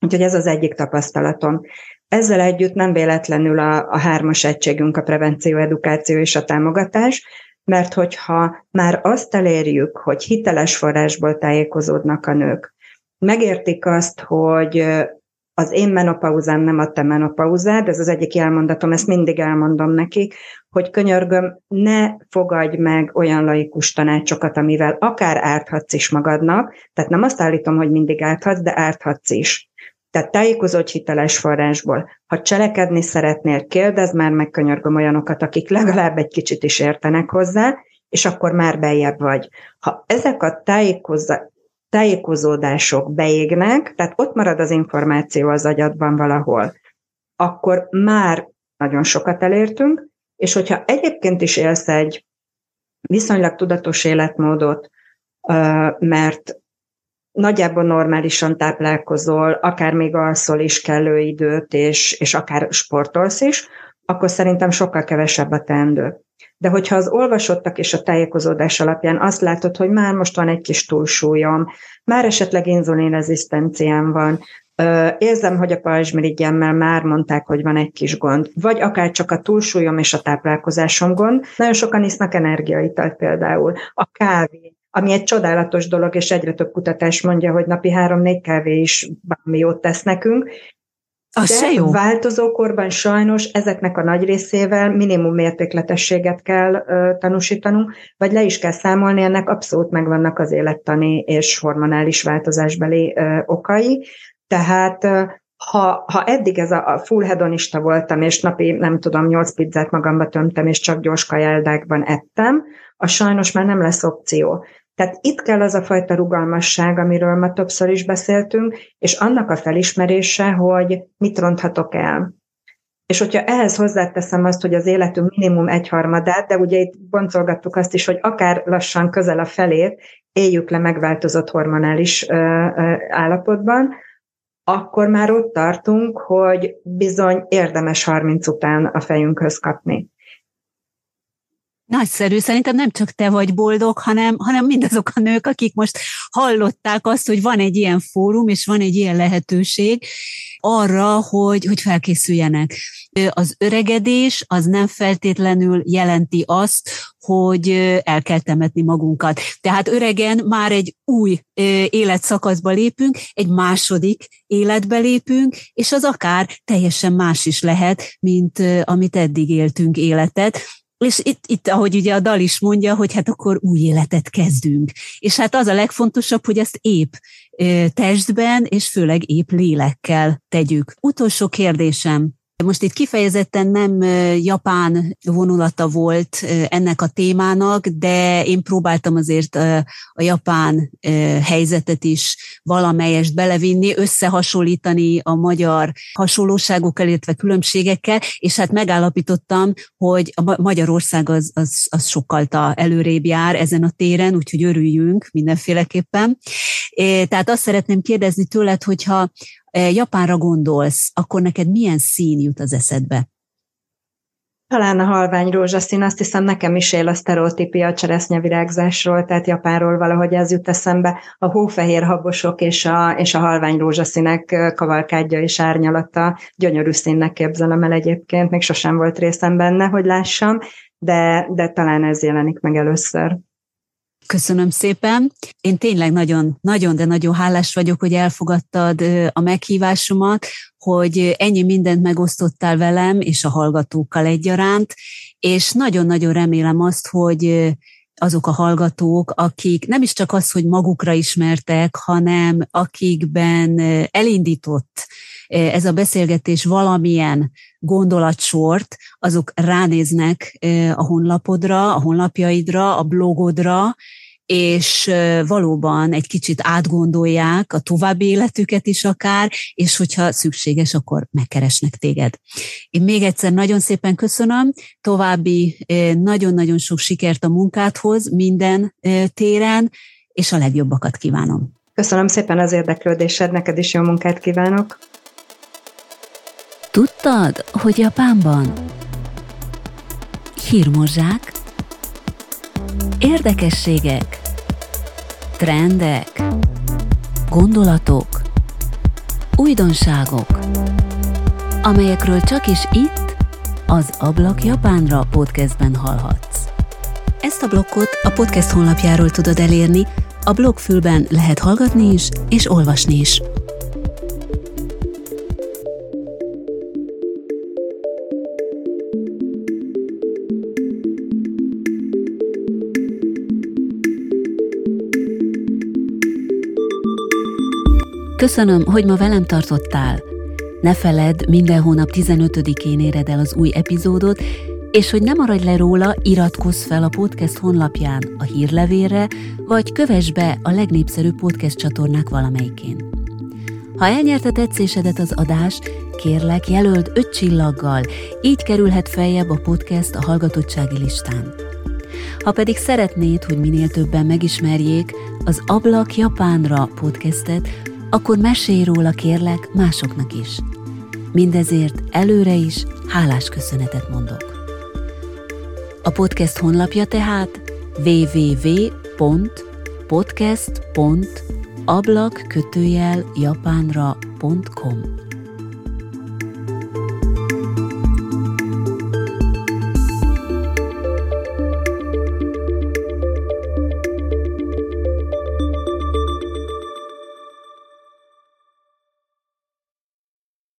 Úgyhogy ez az egyik tapasztalatom. Ezzel együtt nem véletlenül a, a hármas egységünk a prevenció, edukáció és a támogatás, mert hogyha már azt elérjük, hogy hiteles forrásból tájékozódnak a nők, megértik azt, hogy az én menopauzám nem a te menopauzád, ez az egyik elmondatom, ezt mindig elmondom nekik, hogy könyörgöm, ne fogadj meg olyan laikus tanácsokat, amivel akár árthatsz is magadnak, tehát nem azt állítom, hogy mindig árthatsz, de árthatsz is. Tehát tájékozódj hiteles forrásból. Ha cselekedni szeretnél, kérdezd már meg könyörgöm olyanokat, akik legalább egy kicsit is értenek hozzá, és akkor már bejebb vagy. Ha ezek a tájékozza, tájékozódások beégnek, tehát ott marad az információ az agyadban valahol, akkor már nagyon sokat elértünk, és hogyha egyébként is élsz egy viszonylag tudatos életmódot, mert nagyjából normálisan táplálkozol, akár még alszol is kellő időt, és, és akár sportolsz is, akkor szerintem sokkal kevesebb a teendő. De hogyha az olvasottak és a tájékozódás alapján azt látod, hogy már most van egy kis túlsúlyom, már esetleg inzulinrezisztenciám van, érzem, hogy a pajzsmirigyemmel már mondták, hogy van egy kis gond, vagy akár csak a túlsúlyom és a táplálkozásom gond. Nagyon sokan isznak energiaitalt például. A kávé, ami egy csodálatos dolog, és egyre több kutatás mondja, hogy napi három-négy kávé is valami jót tesz nekünk, az De se jó. változókorban sajnos ezeknek a nagy részével minimum mértékletességet kell ö, tanúsítanunk, vagy le is kell számolni, ennek abszolút megvannak az élettani és hormonális változásbeli ö, okai. Tehát ö, ha, ha eddig ez a, a full hedonista voltam, és napi, nem tudom, nyolc pizzát magamba tömtem, és csak gyors kajeldákban ettem, az sajnos már nem lesz opció. Tehát itt kell az a fajta rugalmasság, amiről ma többször is beszéltünk, és annak a felismerése, hogy mit ronthatok el. És hogyha ehhez hozzáteszem azt, hogy az életünk minimum egyharmadát, de ugye itt boncolgattuk azt is, hogy akár lassan közel a felét éljük le megváltozott hormonális ö, ö, állapotban, akkor már ott tartunk, hogy bizony érdemes 30 után a fejünkhöz kapni. Nagyszerű, szerintem nem csak te vagy boldog, hanem, hanem mindazok a nők, akik most hallották azt, hogy van egy ilyen fórum, és van egy ilyen lehetőség arra, hogy, hogy felkészüljenek. Az öregedés az nem feltétlenül jelenti azt, hogy el kell temetni magunkat. Tehát öregen már egy új életszakaszba lépünk, egy második életbe lépünk, és az akár teljesen más is lehet, mint amit eddig éltünk életet és itt, itt, ahogy ugye a dal is mondja, hogy hát akkor új életet kezdünk. És hát az a legfontosabb, hogy ezt épp testben, és főleg épp lélekkel tegyük. Utolsó kérdésem, most itt kifejezetten nem japán vonulata volt ennek a témának, de én próbáltam azért a japán helyzetet is valamelyest belevinni, összehasonlítani a magyar hasonlóságokkal, illetve különbségekkel, és hát megállapítottam, hogy a Magyarország az, az, az sokkal előrébb jár ezen a téren, úgyhogy örüljünk mindenféleképpen. Tehát azt szeretném kérdezni tőled, hogyha Japánra gondolsz, akkor neked milyen szín jut az eszedbe? Talán a halvány rózsaszín, azt hiszem nekem is él a sztereotípia a cseresznyevirágzásról, tehát Japánról valahogy ez jut eszembe. A hófehér habosok és a, és a halvány rózsaszínek kavalkádja és árnyalata gyönyörű színnek képzelem el egyébként, még sosem volt részem benne, hogy lássam, de, de talán ez jelenik meg először. Köszönöm szépen. Én tényleg nagyon, nagyon, de nagyon hálás vagyok, hogy elfogadtad a meghívásomat, hogy ennyi mindent megosztottál velem és a hallgatókkal egyaránt, és nagyon-nagyon remélem azt, hogy azok a hallgatók, akik nem is csak az, hogy magukra ismertek, hanem akikben elindított ez a beszélgetés valamilyen gondolatsort, azok ránéznek a honlapodra, a honlapjaidra, a blogodra, és valóban egy kicsit átgondolják a további életüket is akár, és hogyha szükséges, akkor megkeresnek téged. Én még egyszer nagyon szépen köszönöm, további nagyon-nagyon sok sikert a munkádhoz minden téren, és a legjobbakat kívánom. Köszönöm szépen az érdeklődésed, neked is jó munkát kívánok! Tudtad, hogy Japánban hírmozsák, érdekességek, trendek, gondolatok, újdonságok, amelyekről csak is itt, az Ablak Japánra podcastben hallhatsz. Ezt a blokkot a podcast honlapjáról tudod elérni, a blogfülben lehet hallgatni is és olvasni is. Köszönöm, hogy ma velem tartottál. Ne feledd, minden hónap 15-én éred el az új epizódot, és hogy ne maradj le róla, iratkozz fel a podcast honlapján a hírlevélre, vagy kövess be a legnépszerűbb podcast csatornák valamelyikén. Ha elnyerte tetszésedet az adás, kérlek jelöld öt csillaggal, így kerülhet feljebb a podcast a hallgatottsági listán. Ha pedig szeretnéd, hogy minél többen megismerjék az Ablak Japánra podcastet, akkor mesélj róla kérlek másoknak is. Mindezért előre is hálás köszönetet mondok. A podcast honlapja tehát www.podcast.ablak japánra.com